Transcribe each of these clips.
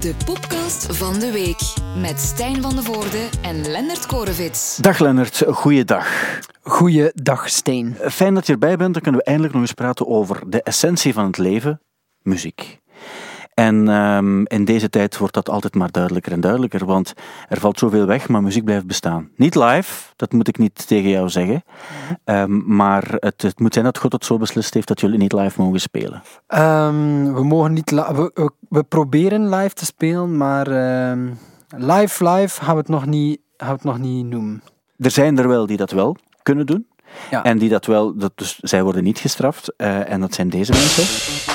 De podcast van de week met Stijn van de Voorde en Lennart Korevits. Dag Lennart, goeiedag. Goeiedag, Steen. Fijn dat je erbij bent. Dan kunnen we eindelijk nog eens praten over de essentie van het leven, muziek. En um, in deze tijd wordt dat altijd maar duidelijker en duidelijker, want er valt zoveel weg, maar muziek blijft bestaan. Niet live, dat moet ik niet tegen jou zeggen, um, maar het, het, moet zijn dat God het zo beslist heeft dat jullie niet live mogen spelen. Um, we, mogen niet we, we, we, proberen live te spelen, maar live, live gaan we, het nog niet, gaan we het nog niet noemen. Er zijn er wel die dat wel kunnen doen. Ja. En die dat wel, dat dus, zij worden niet gestraft. Uh, en dat zijn deze mensen.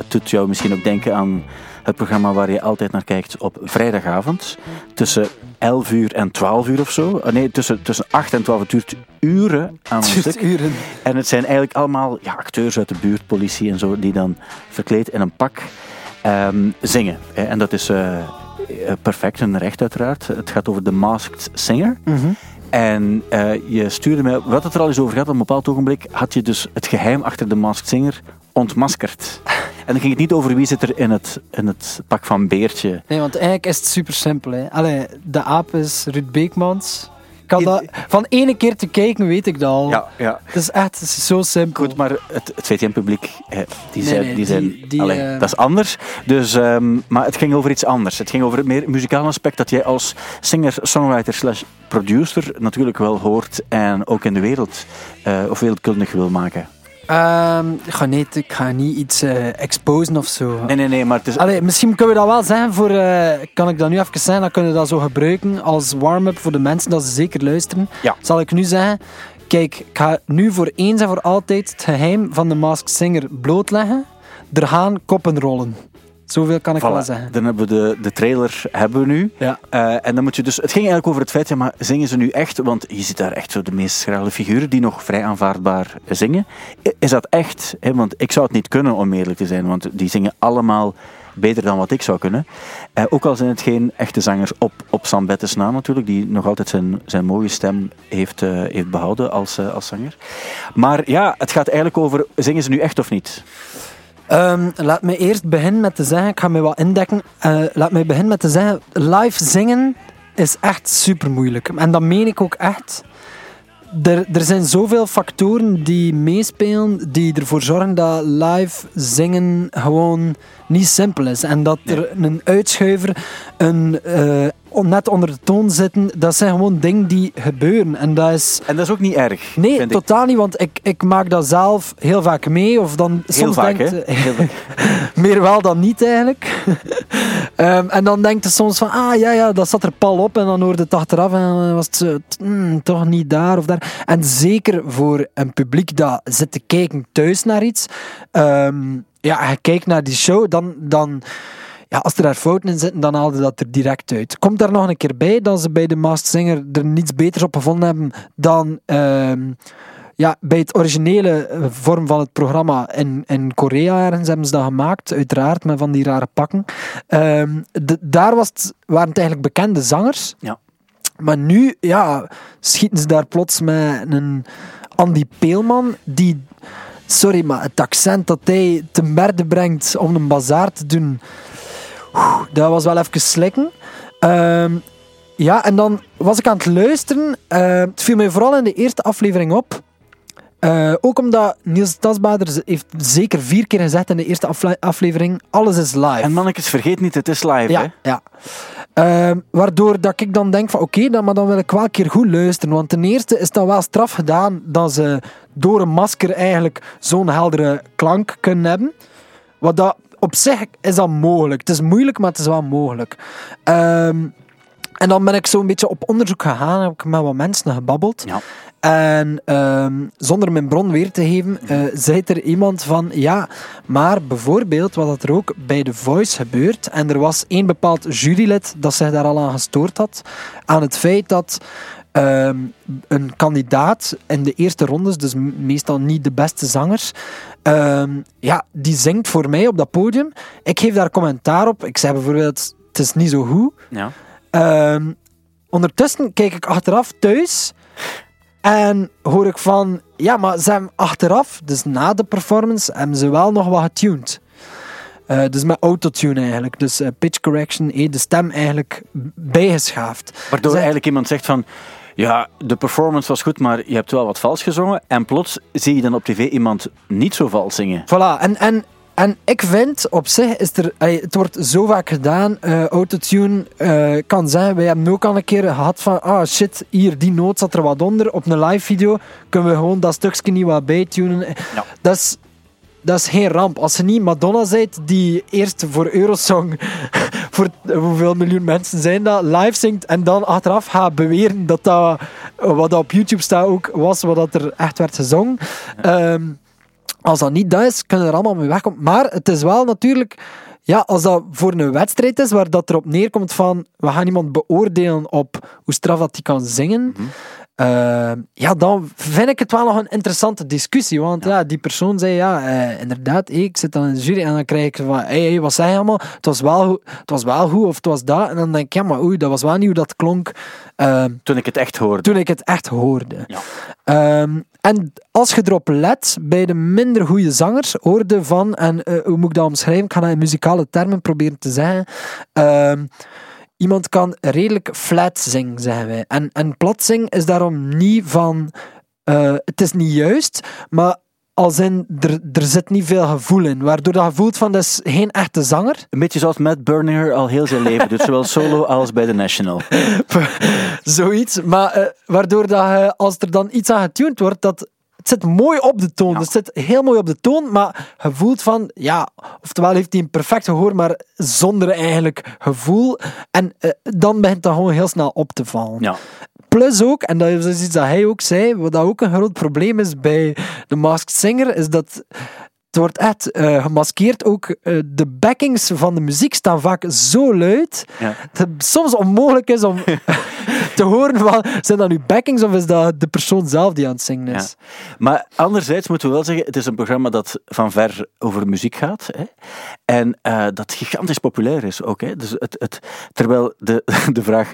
Het doet jou misschien ook denken aan het programma waar je altijd naar kijkt op vrijdagavond. Tussen 11 uur en 12 uur of zo. Nee, tussen, tussen 8 en 12 uur. Uren aan een stuk. Uren. En het zijn eigenlijk allemaal ja, acteurs uit de buurt, politie en zo, die dan verkleed in een pak um, zingen. En dat is uh, perfect en recht uiteraard. Het gaat over The Masked Singer. Mm -hmm. En uh, je stuurde mij, wat het er al eens over gaat, op een bepaald ogenblik had je dus het geheim achter de Masked Singer ontmaskerd. En dan ging het niet over wie zit er in het, in het pak van Beertje. Nee, want eigenlijk is het super simpel. Hè. Allee, de aap is Ruud Beekmans. Kan dat, van ene keer te kijken weet ik dat al. Ja, ja. Het is echt het is zo simpel. Goed, maar het, het VTM-publiek, die zijn, Nee, nee, die zijn die- die, allee, eh, dat is anders. Dus, ehm, maar het ging over iets anders. Het ging over het meer muzikale aspect dat jij als singer, songwriter slash producer natuurlijk wel hoort en ook in de wereld eh, of wereldkundig wil maken. Ehm, ik ga niet, ik ga niet iets eh, exposen of zo. Nee, nee, nee, maar het is... Allee, misschien kunnen we dat wel zeggen voor. eh, kan ik dat nu even zeggen? Dan kunnen we dat zo gebruiken als warm-up voor de mensen dat ze zeker luisteren. Ja. Zal ik nu zeggen. Kijk, ik ga nu voor eens en voor altijd het geheim van de Masked Singer blootleggen. Er gaan koppen rollen. Zoveel kan ik wel zeggen. dan hebben we de, de trailer hebben we nu. Ja. Eh, en dan moet je dus, het ging eigenlijk over het feit, ja, maar zingen ze nu echt? Want je ziet daar echt zo de meest schrale figuren die nog vrij aanvaardbaar zingen. Is dat echt? Hè? Want ik zou het niet kunnen om eerlijk te zijn, want die zingen allemaal beter dan wat ik zou kunnen. Eh, ook al zijn het geen echte zangers op, op Sam Bettes na natuurlijk, die nog altijd zijn, zijn mooie stem heeft, eh, heeft behouden als, als zanger. Maar ja, het gaat eigenlijk over, zingen ze nu echt of niet? Ehm, laat me eerst beginnen met te zeggen, ik ga me wat indekken. Eh, laat me beginnen met te zeggen, live zingen is echt super moeilijk. En dat meen ik ook echt. Er, er zijn zoveel factoren die meespelen, die ervoor zorgen dat live zingen gewoon niet simpel is. En dat er een uitschuiver, een eh, net onder de toon zitten, dat zijn gewoon dingen die gebeuren. En dat is... En dat is ook niet erg. Nee, ik. totaal niet, want ik, ik maak dat zelf heel vaak mee. Of dan Heel soms vaak, denkt? Heel meer wel dan niet eigenlijk. Ehm, en dan denkt je soms van, ah ja, ja, dat zat er pal op. En dan hoorde het achteraf en dan was het zo, t- mm, toch niet daar of daar. En zeker voor een publiek dat zit te kijken thuis naar iets. ehm, ja, je kijkt naar die show, dan... dan ja, als er daar fouten in zitten, dan haalde dat er direct uit. Komt daar nog een keer bij dat ze bij de Masked Singer er niets beters op gevonden hebben dan ehm, ja, bij het originele eh, vorm van het programma in, in Korea ergens hebben ze dat gemaakt, uiteraard, met van die rare pakken. Ehm, de- daar was het, waren het eigenlijk bekende zangers. Ja. Maar nu ja, schieten ze daar plots met een Andy Peelman, die, sorry, maar het accent dat hij te merde brengt om een bazaar te doen, oeh, dat was wel even slikken. Ehm, ja, en dan was ik aan het luisteren. eh, het viel mij vooral in de eerste aflevering op. Eh, ook omdat Niels Tasbader heeft zeker vier keer gezegd in de eerste afle- aflevering: alles is live. En mannetjes, vergeet niet, het is live, hè? Ja, ja. Ehm, waardoor dat ik dan denk van oké, dan, maar dan wil ik wel een keer goed luisteren. Want ten eerste is dat wel straf gedaan dat ze door een masker eigenlijk zo'n heldere klank kunnen hebben. Wat dat op zich is dat mogelijk. Het is moeilijk, maar het is wel mogelijk. Ehm, en dan ben ik zo een beetje op onderzoek gegaan, heb ik met wat mensen gebabbeld. Ja. En ehm, zonder mijn bron weer te geven, eh, zei er iemand van ja, maar bijvoorbeeld wat dat er ook bij The Voice gebeurt, en er was één bepaald jurylid dat zich daar al aan gestoord had, aan het feit dat ehm, een kandidaat in de eerste rondes, dus meestal niet de beste zangers, ehm, ja, die zingt voor mij op dat podium. Ik geef daar commentaar op. Ik zeg bijvoorbeeld, het is niet zo goed. Ja. Ehm, ondertussen kijk ik achteraf thuis en hoor ik van, ja, maar ze hebben achteraf, dus na de performance, hebben ze wel nog wat getuned. Eh, dus met autotune eigenlijk. Dus eh, pitch correction, eh, de stem eigenlijk bijgeschaafd. Waardoor Dus eigenlijk iemand zegt van... Ja, de performance was goed, maar je hebt wel wat vals gezongen. En plots zie je dan op tv iemand niet zo vals zingen. Voilà, en, en, en ik vind op zich is er, het wordt zo vaak gedaan. eh, autotune eh, kan zijn. Wij hebben ook al een keer gehad van, ah shit, hier die noot zat er wat onder. Op een live video kunnen we gewoon dat stukje niet wat bijtunen. Ja. Dat is. Dat is geen ramp. Als je niet Madonna bent die eerst voor Eurosong, voor hoeveel miljoen mensen zijn dat, live zingt en dan achteraf gaat beweren dat dat, wat dat op YouTube staat ook was, wat dat er echt werd gezongen. Ehm, als dat niet dat is, kunnen er allemaal mee wegkomen. Maar het is wel natuurlijk... Ja, als dat voor een wedstrijd is, waar dat erop neerkomt van... We gaan iemand beoordelen op hoe straf dat die kan zingen... eh, ja, dan vind ik het wel nog een interessante discussie. Want ja, die persoon zei, ja, eh, inderdaad, hey, ik zit dan in de jury en dan krijg ik van, hey, hey, wat zei je allemaal? Het was, wel, goed- het was wel goed of het was dat. En dan denk ik, ja, maar oei, dat was wel niet hoe dat klonk. eh, Toen ik het echt hoorde. toen ik het echt hoorde. Ja. Ehm, en als je erop let, bij de minder goede zangers, hoorde van, en eh, hoe moet ik dat omschrijven? Ik ga dat in muzikale termen proberen te zeggen. Ehm, iemand kan redelijk flat zingen, zeggen wij. En, en plat zingen is daarom niet van, eh, het is niet juist, maar als in, er, er zit niet veel gevoel in, waardoor dat je voelt van, dat is geen echte zanger. Een beetje zoals Matt Berninger al heel zijn leven doet. Zowel solo als bij The National. Zoiets. Maar eh, waardoor dat je, als er dan iets aan getuned wordt, dat het zit mooi op de toon. Ja. Het zit heel mooi op de toon, maar je voelt van, ja, oftewel heeft hij een perfect gehoor, maar zonder eigenlijk gevoel. En eh, dan begint dat gewoon heel snel op te vallen. Ja. Plus ook, en dat is dus iets dat hij ook zei, wat ook een groot probleem is bij de Masked Singer, is dat het wordt echt eh, gemaskeerd. Ook eh, de backings van de muziek staan vaak zo luid Ja. dat het soms onmogelijk is om te horen van, zijn dat nu backings of is dat de persoon zelf die aan het zingen is? Maar anderzijds moeten we wel zeggen, het is een programma dat van ver over muziek gaat. Hè? En eh, dat gigantisch populair is ook. Dus het, het, terwijl de, de vraag,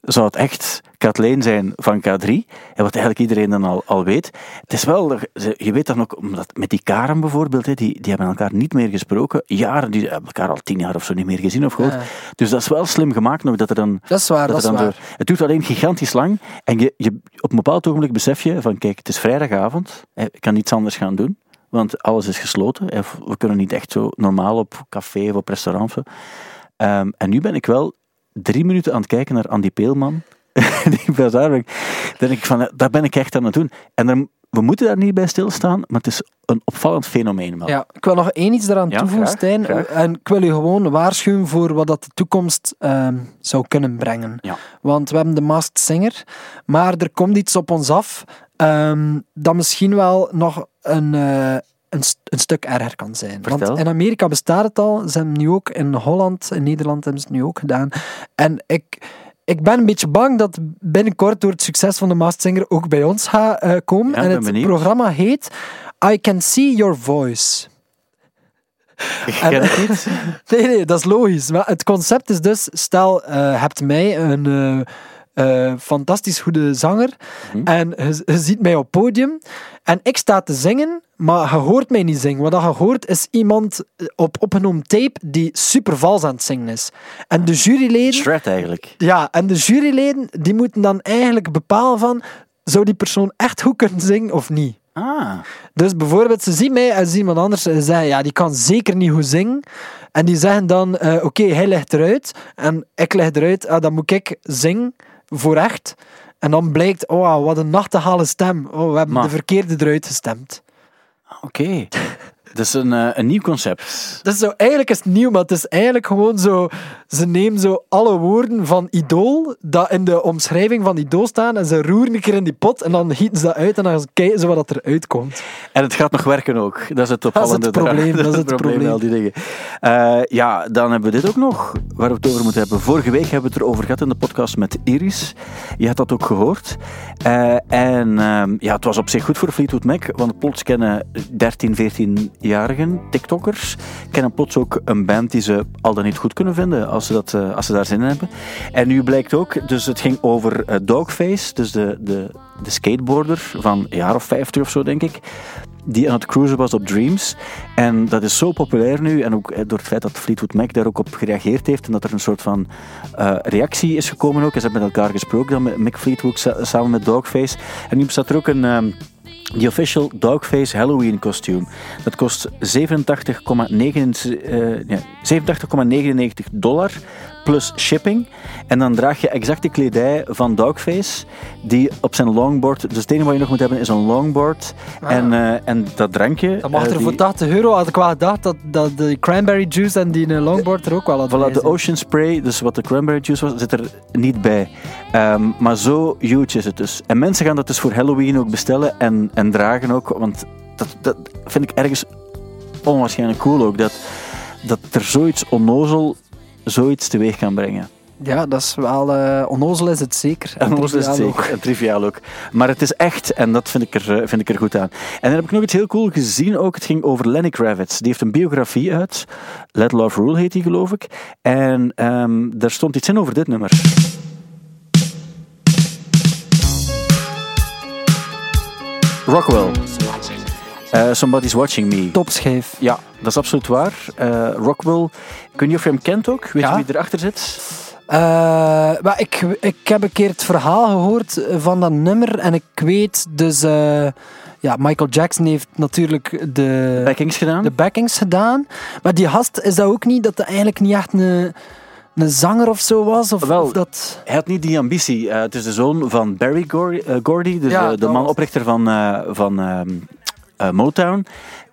zou het echt Kathleen zijn van K3? En wat eigenlijk iedereen dan al, al weet. Het is wel, je weet dan ook, omdat met die Karen bijvoorbeeld, die, die hebben elkaar niet meer gesproken. Jaren, die hebben elkaar al tien jaar of zo niet meer gezien of gehoord. Ja. Dus dat is wel slim gemaakt nog, dat er dan Dat is waar, dat, dat is dan waar. door- het duurt alleen gigantisch lang. En je, je, op een bepaald ogenblik besef je van, kijk, het is vrijdagavond. Ik kan niets anders gaan doen. Want alles is gesloten. We kunnen niet echt zo normaal op café of op restaurant. Ehm, en nu ben ik wel drie minuten aan het kijken naar Andy Peelman. die bazaar. Dan denk ik van, eh, daar ben ik echt aan het doen. En we moeten daar niet bij stilstaan, maar het is een opvallend fenomeen. wel. Ja, ik wil nog één iets daaraan Ja, toevoegen, graag, Stijn. graag. En ik wil u gewoon waarschuwen voor wat dat de toekomst ehm, zou kunnen brengen. Ja. Want we hebben de Masked Singer, maar er komt iets op ons af ehm, dat misschien wel nog een, eh, een, st- een stuk erger kan zijn. Vertel. Want in Amerika bestaat het al, ze hebben het nu ook in Holland, in Nederland hebben ze het nu ook gedaan. En ik, ik ben een beetje bang dat binnenkort door het succes van de Masked Singer ook bij ons gaat eh, komen. Ja, en het benieuwd. programma heet I Can See Your Voice. Ik ken het niet. Nee, nee, dat is logisch. Maar het concept is dus, stel, eh hebt mij een eh, eh, fantastisch goede zanger Mhm. en je, je ziet mij op podium en ik sta te zingen, maar je hoort mij niet zingen. Wat je hoort is iemand eh, op opgenomen tape die super vals aan het zingen is. En de juryleden... Shred eigenlijk. Ja, en de juryleden die moeten dan eigenlijk bepalen van, zou die persoon echt goed kunnen zingen of niet? Ah, Dus bijvoorbeeld, ze zien mij en ze zien iemand anders en ze zeggen, ja, die kan zeker niet goed zingen. En die zeggen dan, eh, oké, hij legt eruit en ik leg eruit, ah, dan moet ik zingen, voor echt. En dan blijkt, oh, wat een nachtegale stem. Oh, we hebben Maar- de verkeerde eruit gestemd. oké. Dat is een, eh, een nieuw concept. Dat is zo, eigenlijk is het nieuw, maar het is eigenlijk gewoon zo... Ze nemen zo alle woorden van Idool, dat in de omschrijving van Idool staan, en ze roeren een keer in die pot, en dan gieten ze dat uit, en dan kijken ze wat dat eruit komt. En het gaat nog werken ook. Dat is het het opvallende. probleem, eraan. dat is het probleem. al die dingen. Eh, ja, dan hebben we dit ook nog, waar we het over moeten hebben. Vorige week hebben we het erover gehad in de podcast met Iris. Je had dat ook gehoord. Eh, en ehm, ja, het was op zich goed voor Fleetwood Mac, want plots kennen 13, 14-jarigen, TikTokkers, kennen plots ook een band die ze al dan niet goed kunnen vinden als ze, dat, eh, als ze daar zin in hebben. En nu blijkt ook, dus het ging over eh, Dogface, dus de, de, de skateboarder van een jaar of 50 of zo, denk ik. die aan het cruisen was op Dreams. En dat is zo populair nu, en ook eh, door het feit dat Fleetwood Mac daar ook op gereageerd heeft en dat er een soort van reactie is gekomen ook. En ze hebben met elkaar gesproken, dan met Mick Fleetwood sa- samen met Dogface. En nu bestaat er ook een... ehm, die official Dogface Halloween kostuum. Dat kost 87,99 eh, ja, 87,99 dollar plus shipping. En dan draag je exact de kledij van Dogface, die op zijn longboard... Dus het enige wat je nog moet hebben is een longboard en, eh, en dat drankje. Dat mag eh, er die- voor 80 euro. Had ik wel gedacht dat, dat de cranberry juice en die eh, longboard er ook wel hadden. Voilà, de Ocean Spray, dus wat de cranberry juice was, zit er niet bij. Ehm, maar zo huge is het dus. En mensen gaan dat dus voor Halloween ook bestellen en, en dragen ook. Want dat, dat vind ik ergens onwaarschijnlijk cool ook. Dat, dat er zoiets onnozel zoiets teweeg kan brengen. Ja, dat is wel... eh onnozel is het zeker. En ons is het triviaal ook. zeker. En triviaal ook. Maar het is echt, en dat vind ik, er, eh, vind ik er goed aan. En dan heb ik nog iets heel cool gezien ook. Het ging over Lenny Kravitz. Die heeft een biografie uit. Let Love Rule heet die, geloof ik. En ehm, daar stond iets in over dit nummer. Rockwell. Eh, Somebody's Watching Me. Topschijf. Ja, dat is absoluut waar. Eh, Rockwell. Ik weet niet of je hem kent ook. Weet Ja. je wie erachter zit? Eh, maar ik, ik heb een keer het verhaal gehoord van dat nummer en ik weet dus... ja, Michael Jackson heeft natuurlijk de, Backings gedaan. de backings gedaan. Maar die gast, is dat ook niet dat hij eigenlijk niet echt een, een zanger of zo was? Of, Wel, of dat... Hij had niet die ambitie. Het is de zoon van Barry Gordy, Gordy dus Ja, de dat man was- oprichter van, van eh, Motown.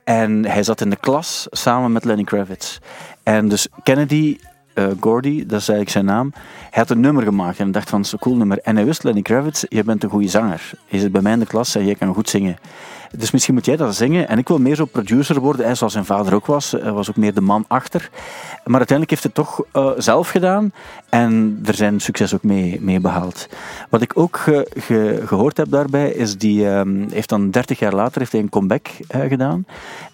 En hij zat in de klas samen met Lenny Kravitz. En dus Kennedy eh, Gordy, dat is eigenlijk zijn naam, had een nummer gemaakt en dacht van, een cool nummer. En hij wist, Lenny Kravitz, je bent een goede zanger. Je zit bij mij in de klas en jij kan goed zingen. Dus misschien moet jij dat zingen. En ik wil meer zo producer worden, zoals zijn vader ook was. Hij was ook meer de man achter. Maar uiteindelijk heeft hij het toch eh, zelf gedaan. En er zijn succes ook mee, mee behaald. Wat ik ook ge- ge- gehoord heb daarbij, is die ehm, heeft dan 30 jaar later heeft hij een comeback eh, gedaan.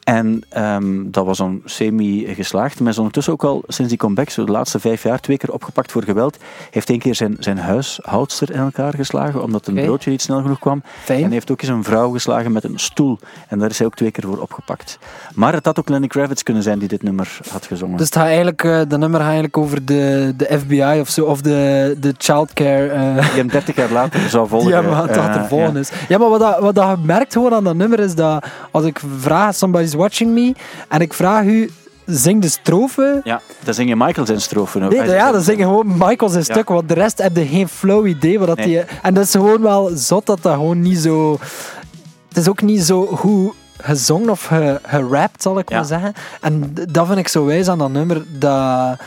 En ehm, dat was dan semi-geslaagd. Maar is ondertussen ook al sinds die comeback, zo de laatste vijf jaar, twee keer opgepakt voor geweld. Heeft één keer zijn, zijn huishoudster in elkaar geslagen, omdat een broodje niet snel genoeg kwam. Fijn. En heeft ook eens een vrouw geslagen met een stoel. En daar is hij ook twee keer voor opgepakt. Maar het had ook Lenny Kravitz kunnen zijn die dit nummer had gezongen. Dus het gaat eigenlijk, eh dat nummer gaat eigenlijk over de, de FBI of zo, of de, de childcare... eh, Die hem 30 jaar later zou volgen. Ja, maar dat Eh, er volgen ja. is. Ja, maar wat, dat, wat dat je merkt gewoon aan dat nummer is dat als ik vraag Somebody's Watching Me en ik vraag u, zing de strofe. Ja, dan zing je Michael zijn strofe ook. Nee, ja, zegt- dan zingen gewoon Michael zijn Ja. stuk, want de rest heb je geen flow idee. Wat dat Nee. die, en dat is gewoon wel zot dat dat gewoon niet zo... Het is ook niet zo goed gezongen of ge, gerapt, zal ik Ja. maar zeggen. En dat vind ik zo wijs aan dat nummer, dat...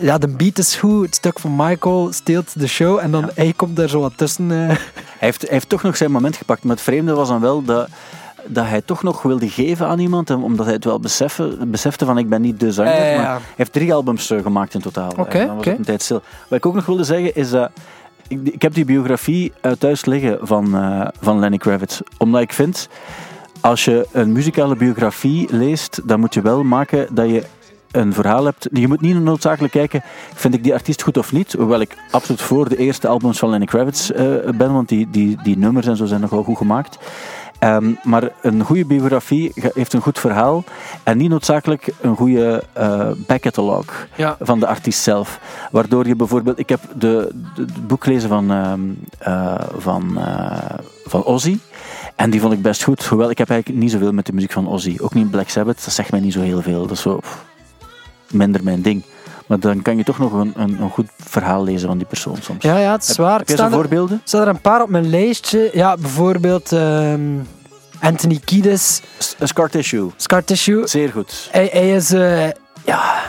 Ja, de beat is goed, het stuk van Michael steelt de show en dan Ja. hij komt er zo wat tussen. eh. Hij heeft, hij heeft toch nog zijn moment gepakt. Maar het vreemde was dan wel dat, dat hij toch nog wilde geven aan iemand. Omdat hij het wel besefte, besefte van ik ben niet de zanger. Ja. Maar hij heeft drie albums eh, gemaakt in totaal. Oké, dan was een tijd stil. Wat ik ook nog wilde zeggen is dat... Ik, ik heb die biografie eh, thuis liggen van, eh, van Lenny Kravitz. Omdat ik vind... Als je een muzikale biografie leest, dan moet je wel maken dat je een verhaal hebt. Je moet niet noodzakelijk kijken, vind ik die artiest goed of niet? Hoewel ik absoluut voor de eerste albums van Lenny Kravitz ben, want die, die, die nummers en zo zijn nogal goed gemaakt. Ehm, maar een goede biografie heeft een goed verhaal en niet noodzakelijk een goede eh backcatalog Ja. van de artiest zelf. Waardoor je bijvoorbeeld, ik heb de, de- het boek gelezen van, ehm, eh, van, eh, van Ozzy. En die vond ik best goed. Hoewel ik heb eigenlijk niet zoveel met de muziek van Ozzy. Ook niet Black Sabbath, dat zegt mij niet zo heel veel. Dat is zo pff, minder mijn ding. Maar dan kan je toch nog een, een, een goed verhaal lezen van die persoon soms. Ja, ja, het is waar. Heb staan er- voorbeelden? Er staan er een paar op mijn lijstje. Ja, bijvoorbeeld ehm, Anthony Kiedis, scar tissue. Scar Tissue. Zeer goed. Hij, hij is... eh, ja...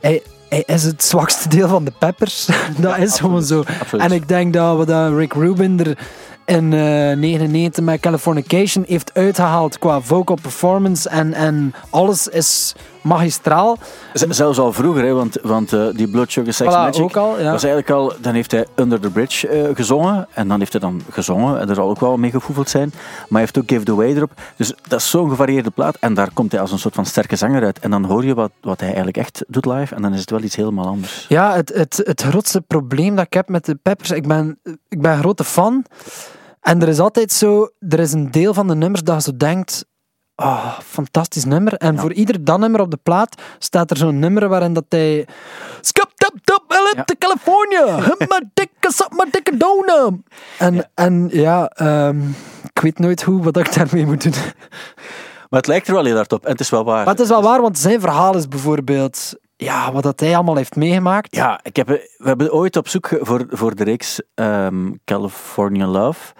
Hij, hij is het zwakste deel van de Peppers. dat is gewoon zo. Absoluut. En ik denk dat we dat Rick Rubin er in eh 99 met Californication heeft uitgehaald qua vocal performance en, en alles is magistraal. Z- Zelfs al vroeger, hè, want, want eh, die Blood Sugar Sex Voilà, Magic ook al, ja. was eigenlijk al... Dan heeft hij Under the Bridge eh, gezongen. En dan heeft hij dan gezongen. En er zal ook wel mee gevoefeld zijn. Maar hij heeft ook Give the Way erop. Dus dat is zo'n gevarieerde plaat. En daar komt hij als een soort van sterke zanger uit. En dan hoor je wat, wat hij eigenlijk echt doet live. En dan is het wel iets helemaal anders. Ja, het, het, het grootste probleem dat ik heb met de Peppers, ik ben, ik ben een grote fan. En er is altijd zo, er is een deel van de nummers dat je zo denkt, Oh, fantastisch nummer. En voor ieder dat nummer op de plaat staat er zo'n nummer waarin dat hij... Skip, tap, tap, Ja. to California. Humma, dikke, sap, maar dikke donut. En ja, en, ja ehm, ik weet nooit hoe, wat ik daarmee moet doen. Maar het lijkt er wel heel hard op. En het is wel waar. Maar het is wel waar, want zijn verhaal is bijvoorbeeld... Ja, wat dat hij allemaal heeft meegemaakt. Ja, ik heb, we hebben ooit op zoek voor, voor de reeks ehm, California Love.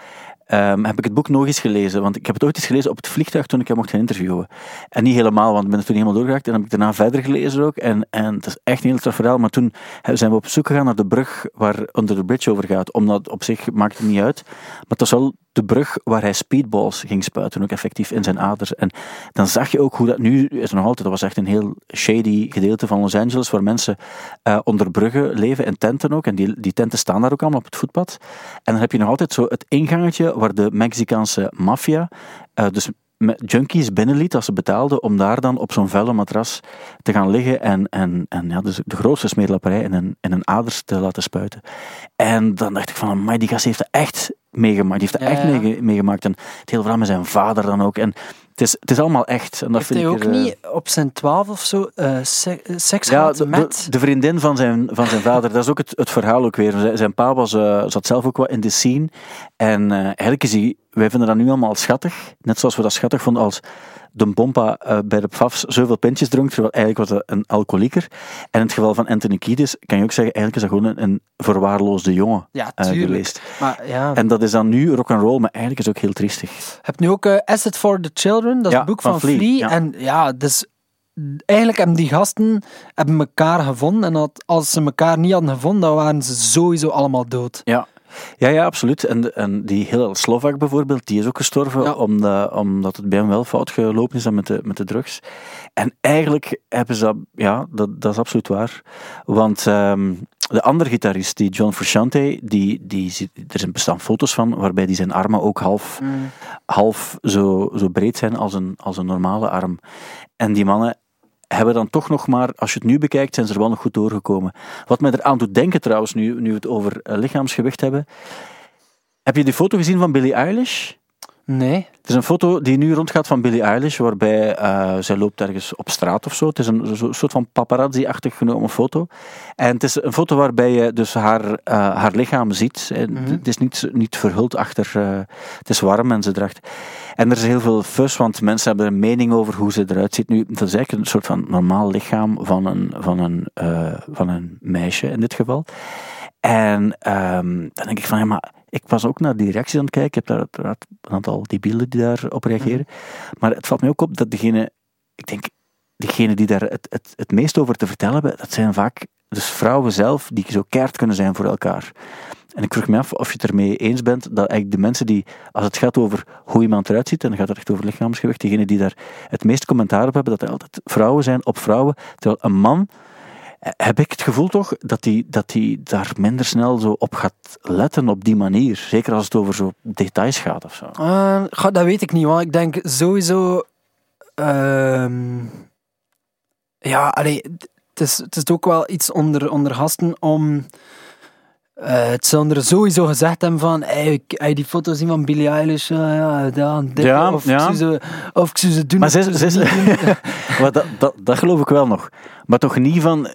Ehm, heb ik het boek nog eens gelezen. Want ik heb het ooit eens gelezen op het vliegtuig toen ik hem mocht gaan interviewen. En niet helemaal, want ik ben er toen helemaal doorgeraakt. En heb ik daarna verder gelezen ook. En, en het is echt een heel straf verhaal. Maar toen zijn we op zoek gegaan naar de brug waar Under the Bridge over gaat. Omdat op zich maakt het niet uit. Maar het was wel de brug waar hij speedballs ging spuiten, ook effectief in zijn aders. En dan zag je ook hoe dat nu is nog altijd. Dat was echt een heel shady gedeelte van Los Angeles, waar mensen eh, onder bruggen leven, in tenten ook. En die, die tenten staan daar ook allemaal op het voetpad. En dan heb je nog altijd zo het ingangetje waar de Mexicaanse maffia, eh, dus met junkies binnenliet als ze betaalden, om daar dan op zo'n vuile matras te gaan liggen en, en, en ja, dus de grootste smeerlapperij in een, in een aders te laten spuiten. En dan dacht ik van, maar die gast heeft dat echt meegemaakt. Die heeft dat Ja, echt ja. meegemaakt. En het hele verhaal met zijn vader dan ook. En het is, het is allemaal echt. En dat Heeft vind hij ook er, eh, niet op zijn twaalf of zo eh, se- eh, seks ja, gehad de, de, met... de vriendin van zijn, van zijn vader, dat is ook het, het verhaal ook weer. Zijn, zijn pa was, zat zelf ook wel in de scene. En eh, eigenlijk is hij, wij vinden dat nu allemaal schattig. Net zoals we dat schattig vonden als de Bompa eh, bij de Pfafs zoveel pintjes dronk, terwijl eigenlijk was dat een alcoholieker. En in het geval van Anthony Kiedis kan je ook zeggen, eigenlijk is dat gewoon een, een verwaarloosde jongen Ja, eh, geweest. Maar ja, En dat is dan nu rock and roll, maar eigenlijk is het ook heel triestig. Je hebt nu ook eh, Asset for the Children, dat is Ja, een boek van van, Flea, Flea. ja. En ja, dus eigenlijk hebben die gasten hebben elkaar gevonden. En als ze elkaar niet hadden gevonden, dan waren ze sowieso allemaal dood. Ja. Ja, ja, absoluut. En, en die Hillel Slovak bijvoorbeeld, die is ook gestorven Ja. omdat, omdat het bij hem wel fout gelopen is dan met de, met de drugs. En eigenlijk hebben ze dat, ja, dat, dat is absoluut waar. Want ehm, de andere gitarist, die John Frusciante, die, die, er zijn bestaan foto's van waarbij die zijn armen ook half, half zo, zo breed zijn als een, als een normale arm. En die mannen hebben dan toch nog maar, als je het nu bekijkt, zijn ze er wel nog goed doorgekomen. Wat mij eraan doet denken trouwens, nu, nu we het over eh, lichaamsgewicht hebben. Heb je die foto gezien van Billie Eilish? Nee. Het is een foto die nu rondgaat van Billie Eilish, waarbij eh, zij loopt ergens op straat of zo. Het is een soort van paparazzi-achtig genomen foto. En het is een foto waarbij je dus haar, eh, haar lichaam ziet. Mhm. Het is niet, niet verhuld achter... het is warm en ze draagt... En er is heel veel fuss, want mensen hebben een mening over hoe ze eruit ziet. Nu, dat is eigenlijk een soort van normaal lichaam van een, van een, eh, van een meisje in dit geval. En ehm, dan denk ik van, ja, maar ik was ook naar die reacties aan het kijken. Ik heb daar uiteraard een aantal debielen die daarop reageren. Maar het valt mij ook op dat degene, ik denk, degene die daar het, het, het meest over te vertellen hebben, dat zijn vaak dus vrouwen zelf die zo keihard kunnen zijn voor elkaar. En ik vroeg me af of je het ermee eens bent dat eigenlijk de mensen die, als het gaat over hoe iemand eruit ziet, en dan gaat het echt over lichaamsgewicht, degene die daar het meest commentaar op hebben, dat er altijd vrouwen zijn op vrouwen. Terwijl een man, eh, heb ik het gevoel toch, dat die, dat die daar minder snel zo op gaat letten op die manier. Zeker als het over zo details gaat of zo. Eh, dat weet ik niet, want ik denk sowieso... ehm, ja, allee, het is, het is ook wel iets onder, onder gasten om... eh, het er sowieso gezegd hebben van, hey, hey, die foto zien van Billie Eilish, eh, ja, Ja, of, ja. Ik zou ze, of ik zou ze doen, Maar ze zou ze maar dat, dat, dat geloof ik wel nog. Maar toch niet van,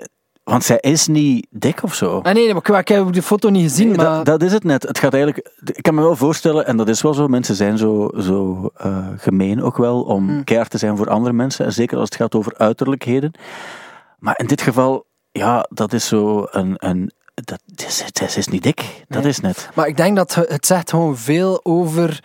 want zij is niet dik of zo. Ah, nee, nee, maar ik, ik heb de foto niet gezien, Nee, maar... dat, dat is het net. Het gaat eigenlijk, ik kan me wel voorstellen, en dat is wel zo, mensen zijn zo, zo eh, gemeen ook wel om Hmm. keihard te zijn voor andere mensen. En zeker als het gaat over uiterlijkheden. Maar in dit geval, ja, dat is zo een. een dat, het is, het is niet dik, dat Nee. is net. Maar ik denk dat het zegt gewoon veel over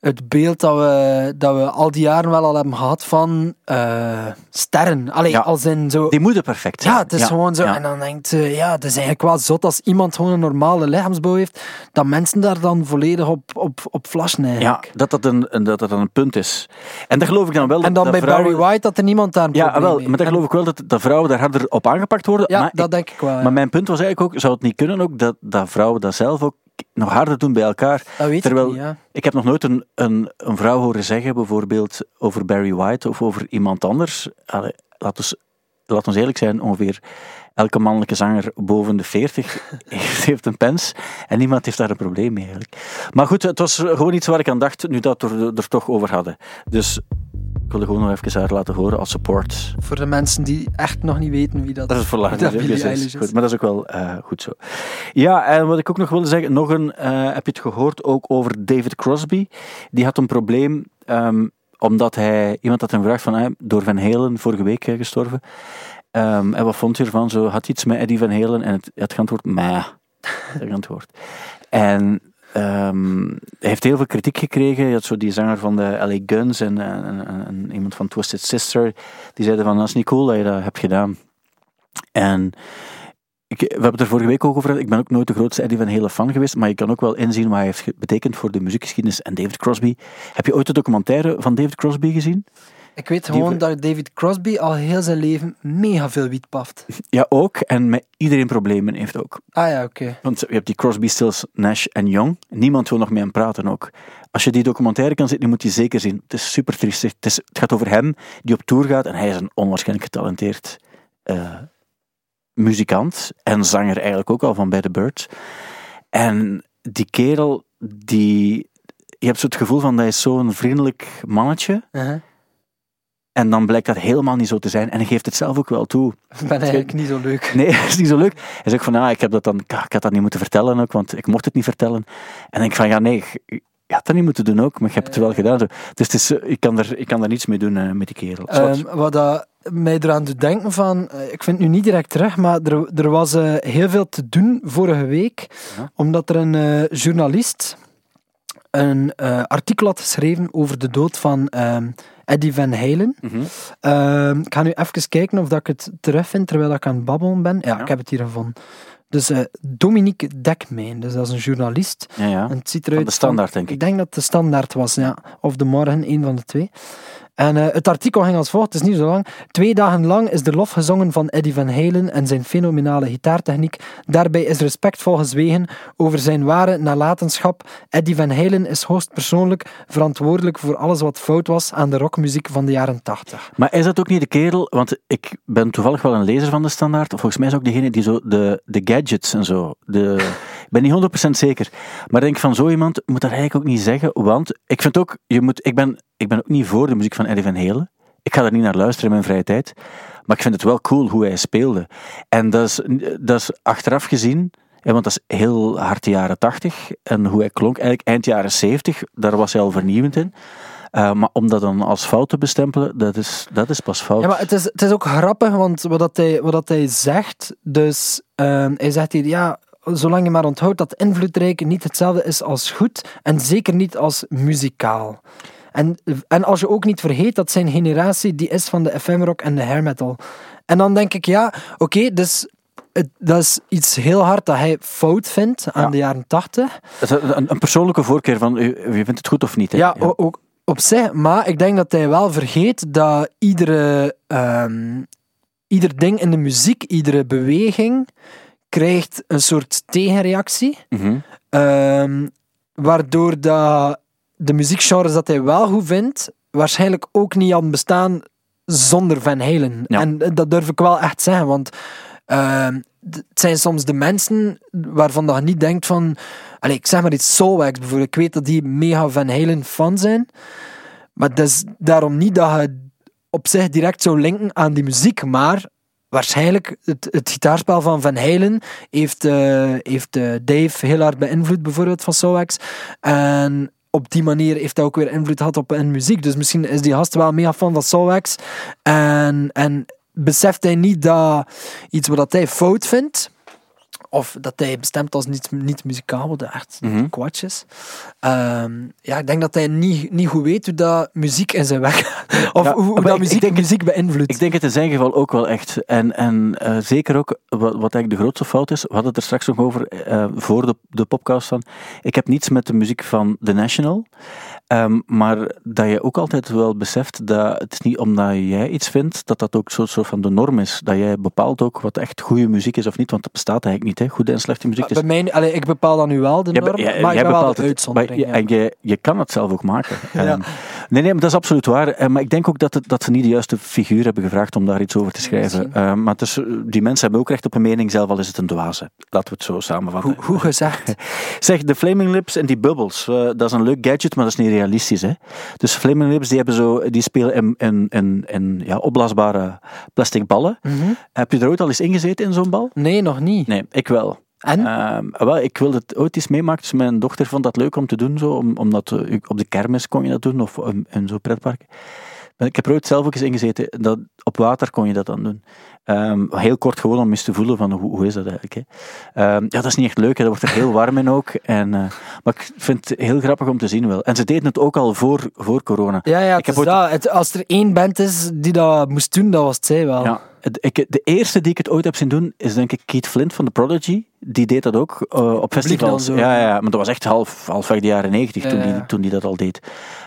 het beeld dat we, dat we al die jaren wel al hebben gehad van eh, sterren. Allee, Ja. als in zo... Die moeten perfect zijn. Ja, het is gewoon zo. ja. En dan denkt je, ja, het is eigenlijk wel zot als iemand gewoon een normale lichaamsbouw heeft, dat mensen daar dan volledig op, op, op flashen Ja, dat dat, een, dat dat een punt is. En dat geloof ik dan wel. en dan dat bij vrouwen- Barry White dat er niemand daar Ja, wel, maar dat geloof ik wel dat, dat vrouwen daar harder op aangepakt worden. Ja, maar dat ik- denk ik wel. Maar mijn punt was eigenlijk ook, zou het niet kunnen ook dat, dat vrouwen dat zelf ook nog harder doen bij elkaar? dat weet terwijl- ik niet, ja. Ik heb nog nooit een, een, een vrouw horen zeggen, bijvoorbeeld over Barry White of over iemand anders. Allee, laat, ons, laat ons eerlijk zijn, ongeveer elke mannelijke zanger boven de 40 heeft, een pens. En niemand heeft daar een probleem mee eigenlijk. Maar goed, het was gewoon iets waar ik aan dacht, nu dat we er toch over hadden. Dus Ik wilde gewoon nog even haar laten horen als support. Voor de mensen die echt nog niet weten wie dat, Dat is voor later. dat is goed, maar dat is ook wel eh, goed zo. Ja, en wat ik ook nog wilde zeggen, nog een, eh, heb je het gehoord ook over David Crosby? Die had een probleem ehm, omdat hij, iemand had hem gevraagd van, eh, door Van Halen, vorige week eh, gestorven. Ehm, en wat vond je ervan? Zo had hij iets met Eddie Van Halen en het, hij had geantwoord, meh. Dat geantwoord. En ehm, hij heeft heel veel kritiek gekregen. Je had zo die zanger van de LA Guns en, iemand van Twisted Sister. Die zeiden van, dat is niet cool dat je dat hebt gedaan. En we hebben het er vorige week ook over gehad. Ik ben ook nooit de grootste Eddie Van Halen fan geweest, maar je kan ook wel inzien wat hij heeft betekend voor de muziekgeschiedenis en David Crosby. Heb je ooit de documentaire van David Crosby gezien? Ik weet gewoon dat David Crosby al heel zijn leven mega veel wiet paft. Ja, ook. En met iedereen problemen heeft ook. Ah ja, oké. Want je hebt die Crosby, Stills, Nash en Young. Niemand wil nog met hem praten ook. Als je die documentaire kan die moet je zeker zien. Het is super triestig. Het, is, het gaat over hem die op tour gaat en hij is een onwaarschijnlijk getalenteerd eh, muzikant en zanger eigenlijk ook al van By the Birds. En die kerel, die, je hebt zo het gevoel van dat is zo'n vriendelijk mannetje Uh-huh. En dan blijkt dat helemaal niet zo te zijn en hij geeft het zelf ook wel toe. Ik ben eigenlijk niet zo leuk. Nee, dat is niet zo leuk. Hij zegt van, ah, ik heb dat dan, ik had dat niet moeten vertellen ook, want ik mocht het niet vertellen. En ik van, ja, nee, je had dat niet moeten doen ook, maar je hebt het wel gedaan. Dus het is, eh, ik, kan er, ik kan daar niets mee doen eh, met die kerel. Ehm, wat dat mij eraan doet denken van, eh, ik vind het nu niet direct terug, maar er, er was heel veel te doen vorige week, Ja. omdat er een journalist een artikel had geschreven over de dood van ehm, Eddie Van Halen. Mhm. Ehm, ik ga nu even kijken of dat ik het terugvind terwijl ik aan het babbelen ben. Ja, Ja. ik heb het hier gevonden. Dus eh, Dominique Dekmijn, dus dat is een journalist. Ja, ja. En het ziet eruit Van de standaard, denk ik ik. denk dat het de standaard was, ja. Of de morgen, een van de twee. En eh, het artikel ging als volgt, het is niet zo lang. Twee dagen lang is de lof gezongen van Eddie Van Halen en zijn fenomenale gitaartechniek. Daarbij is respectvol gezwegen over zijn ware nalatenschap. Eddie Van Halen is hoogstpersoonlijk verantwoordelijk voor alles wat fout was aan de rockmuziek van de jaren 80. Maar is dat ook niet de kerel, want ik ben toevallig wel een lezer van de standaard, volgens mij is ook degene die zo de, de gadgets en zo, de, ben niet 100% zeker, maar ik denk van zo iemand moet dat eigenlijk ook niet zeggen, want ik vind ook, je moet, ik ben, ik ben ook niet voor de muziek van Eddie Van Halen, ik ga er niet naar luisteren in mijn vrije tijd, maar ik vind het wel cool hoe hij speelde. En dat is, dat is achteraf gezien, want dat is heel hard de jaren 80 en hoe hij klonk, eigenlijk eind jaren 70, daar was hij al vernieuwend in. Uh, maar om dat dan als fout te bestempelen, dat is, dat is pas fout. Ja, maar het is, het is ook grappig, want wat, dat hij, wat dat hij zegt, dus uh, hij zegt hier, ja, zolang je maar onthoudt dat invloedrijk niet hetzelfde is als goed, en zeker niet als muzikaal. En, en als je ook niet vergeet dat zijn generatie die is van de FM rock en de hair metal. En dan denk ik, ja, oké, okay, dus het, dat is iets heel hard dat hij fout vindt aan ja. de jaren tachtig. Een, een, persoonlijke voorkeur van, u vindt het goed of niet? Hè? Ja, ja. ook op zich, maar ik denk dat hij wel vergeet dat iedere, um, ieder ding in de muziek, iedere beweging, krijgt een soort tegenreactie. Mm -hmm. um, waardoor dat de muziekgenres dat hij wel goed vindt, waarschijnlijk ook niet hadden bestaan zonder Van Halen. Ja. En dat durf ik wel echt zeggen, want uh, het zijn soms de mensen waarvan dat je niet denkt van... Allez, ik zeg maar iets Soulwax bijvoorbeeld. Ik weet dat die mega Van Halen fan zijn. Maar dat is daarom niet dat je op zich direct zou linken aan die muziek. Maar waarschijnlijk, het, het gitaarspel van Van Halen heeft, uh, heeft uh, Dave heel hard beïnvloed, bijvoorbeeld van Soulwax. En op die manier heeft hij ook weer invloed gehad op hun muziek. Dus misschien is die gast wel mega fan van Soulwax. En, en beseft hij niet dat iets wat hij fout vindt, of dat hij bestemt als niet, niet muzikaal, wat echt mm -hmm. Um, ja, ik denk dat hij niet, niet goed weet hoe dat muziek in zijn weg of Ja, hoe, dat ik- muziek, ik denk- muziek beïnvloedt. Ik denk het in zijn geval ook wel echt. En, en eh, zeker ook, wat, wat eigenlijk de grootste fout is, we hadden het er straks nog over eh, voor de, de podcast van. Ik heb niets met de muziek van The National. Ehm, maar dat je ook altijd wel beseft dat het is niet omdat jij iets vindt, dat dat ook een soort van de norm is. Dat jij bepaalt ook wat echt goede muziek is of niet, want dat bestaat eigenlijk niet. Hè. Goede en slechte muziek. Dus Bij mij, allee, ik bepaal dan nu wel de norm, maar ik jij ben wel de het, uitzondering. je- ja. En je, je kan het zelf ook maken. Ja. Nee, nee, maar dat is absoluut waar. Eh, Maar ik denk ook dat, het, dat ze niet de juiste figuur hebben gevraagd om daar iets over te schrijven. Eh, maar is, die mensen hebben ook recht op een mening, zelf al is het een dwaze. Laten we het zo samenvatten. Hoe, hoe gezegd. Zeg, de Flaming Lips en die bubbels, eh, dat is een leuk gadget, maar dat is niet realistisch. Hè? Dus Flaming Lips die hebben zo, die spelen in, in, in, in ja, opblaasbare plastic ballen. Mhm. Heb je er ooit al eens ingezeten in zo'n bal? Nee, nog niet. Nee, ik wel. En? Ehm, wel, ik wilde het ooit eens meemaken. Dus mijn dochter vond dat leuk om te doen. Zo, om, omdat op de kermis kon je dat doen, of um, in zo'n pretpark. Ik heb er ooit zelf ook eens ingezeten. Dat, op water kon je dat dan doen. Ehm, heel kort gewoon om eens te voelen van hoe, hoe is dat eigenlijk. Hè. Ehm, ja, dat is niet echt leuk. Hè. Dat wordt er heel warm in ook. En, eh, maar ik vind het heel grappig om te zien wel. En ze deden het ook al voor, voor corona. Ja, ja Ik het heb is ooit- dat. Het- als er één band is die dat moest doen, dat was het zij wel. Ja, ik, de eerste die ik het ooit heb zien doen, is denk ik Keith Flint van The Prodigy. Die deed dat ook eh, op festivals. zo. Ja, ja, maar dat was echt half, halfweg de jaren negentig toen, die, toen die dat al deed.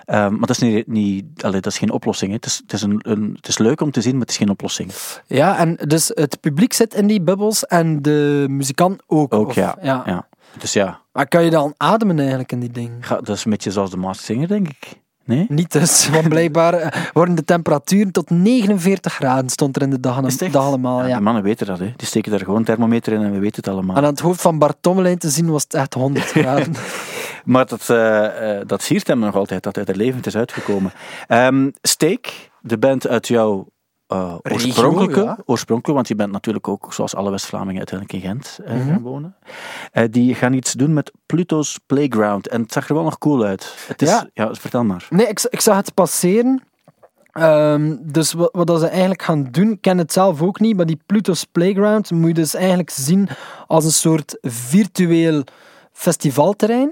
Ehm, maar dat is, niet, niet, allee, dat is geen oplossing. Hè. Het, is, het, is een, een, het is leuk om te zien, maar het is geen oplossing. Ja, en dus het publiek zit in die bubbels en de muzikant ook. Ook, of- ja. ja. Dus ja, Maar kan je dan ademen eigenlijk in die ding? dat is een beetje zoals de Masked Singer, denk ik. Nee? Niet dus, want blijkbaar eh, worden de temperaturen tot 49 graden, stond er in de dag, dag allemaal. Ja, Ja, Die mannen weten dat. Hè. Die steken daar gewoon een thermometer in en we weten het allemaal. En aan het hoofd van Bart Tommelijn te zien was het echt 100 graden. Maar dat, eh, dat siert hem nog altijd, dat hij er levend is uitgekomen. Ehm Steak, de band uit jouw Regio, oorspronkelijke, ja. oorspronkelijke, want je bent natuurlijk ook, zoals alle West-Vlamingen, uiteindelijk in Gent eh, Mhm. gaan wonen. Eh, die gaan iets doen met Pluto's Playground. En het zag er wel nog cool uit. Het is, ja. Ja. vertel maar. Nee, ik, ik zag het passeren. Ehm, dus wat, wat ze eigenlijk gaan doen, ik ken het zelf ook niet, maar die Pluto's Playground moet je dus eigenlijk zien als een soort virtueel festivalterrein.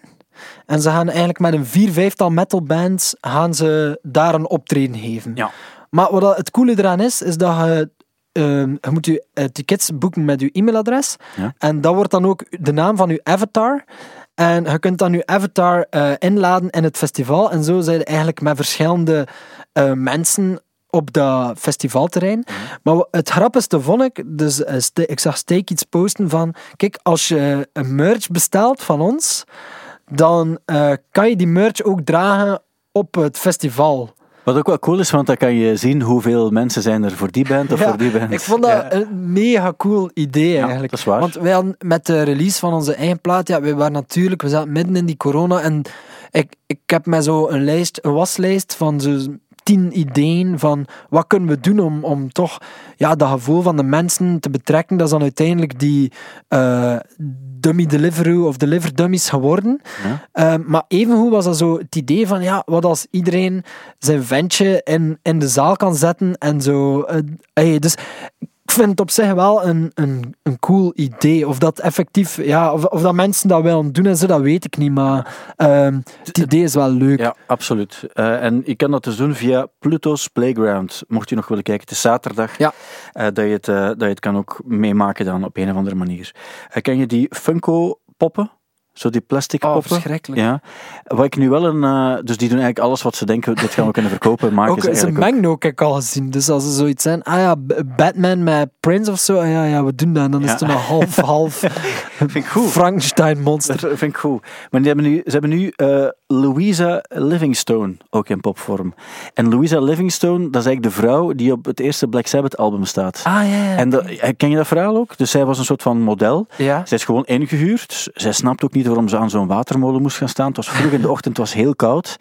En ze gaan eigenlijk met een vier, vijftal metalbands gaan ze daar een optreden geven. Ja. Maar wat het coole eraan is, is dat je, ehm, je moet je eh, tickets boeken met je e-mailadres. Ja. En dat wordt dan ook de naam van je avatar. En je kunt dan je avatar eh, inladen in het festival. En zo zijn je eigenlijk met verschillende eh, mensen op dat festivalterrein. Maar het grappigste vond ik, dus ik zag Steak iets posten van, kijk, als je een merch bestelt van ons, dan kan je die merch ook dragen op het festival. Wat ook wel cool is, want dan kan je zien hoeveel mensen zijn er voor die band of Ja, voor die band. Ik vond dat Ja. een mega cool idee eigenlijk. dat is waar. Want wij hadden met de release van onze eigen plaat, ja, we waren natuurlijk, we zaten midden in die corona en ik, ik heb met zo een lijst, een waslijst van zo tien ideeën van wat kunnen we doen om, om toch ja, dat gevoel van de mensen te betrekken. Dat is dan uiteindelijk die eh, Dummy Deliveroo of Deliver Dummies geworden. Ja. Eh, maar evengoed was dat zo het idee van, ja, wat als iedereen zijn ventje in, in de zaal kan zetten en zo. eh, hey, dus vind het op zich wel een, een, een cool idee. Of dat effectief, ja, of, of dat mensen dat willen doen en zo, dat weet ik niet. Maar ehm, het idee is wel leuk. Ja, absoluut. Eh, en je kan dat dus doen via Pluto's Playground. Mocht je nog willen kijken, het is zaterdag. Ja. Eh, dat, je het, eh, dat je het kan ook meemaken dan op een of andere manier. Eh, ken je die Funko poppen? Zo die plastic Oh, poppen? verschrikkelijk. Ja. Wat ik nu wel een... eh, dus die doen eigenlijk alles wat ze denken, dit gaan we kunnen verkopen. Maken Ook, ze ze eigenlijk ook. mengen ook, heb ik al gezien. Dus als ze zoiets zijn, ah ja, Batman met Prince of zo, ah ja, ja, we doen dat. En dan Ja. is het een half, half vind ik goed. Frankenstein-monster. Dat vind ik goed. Maar die hebben nu, ze hebben nu eh, Louisa Livingstone ook in popvorm. En Louisa Livingstone, dat is eigenlijk de vrouw die op het eerste Black Sabbath album staat. Ah ja, ja. En dat, eh, ken je dat verhaal ook? Dus zij was een soort van model. ja. Zij is gewoon ingehuurd. Zij snapt ook niet waarom ze aan zo'n watermolen moest gaan staan. Het was vroeg in de ochtend, het was heel koud.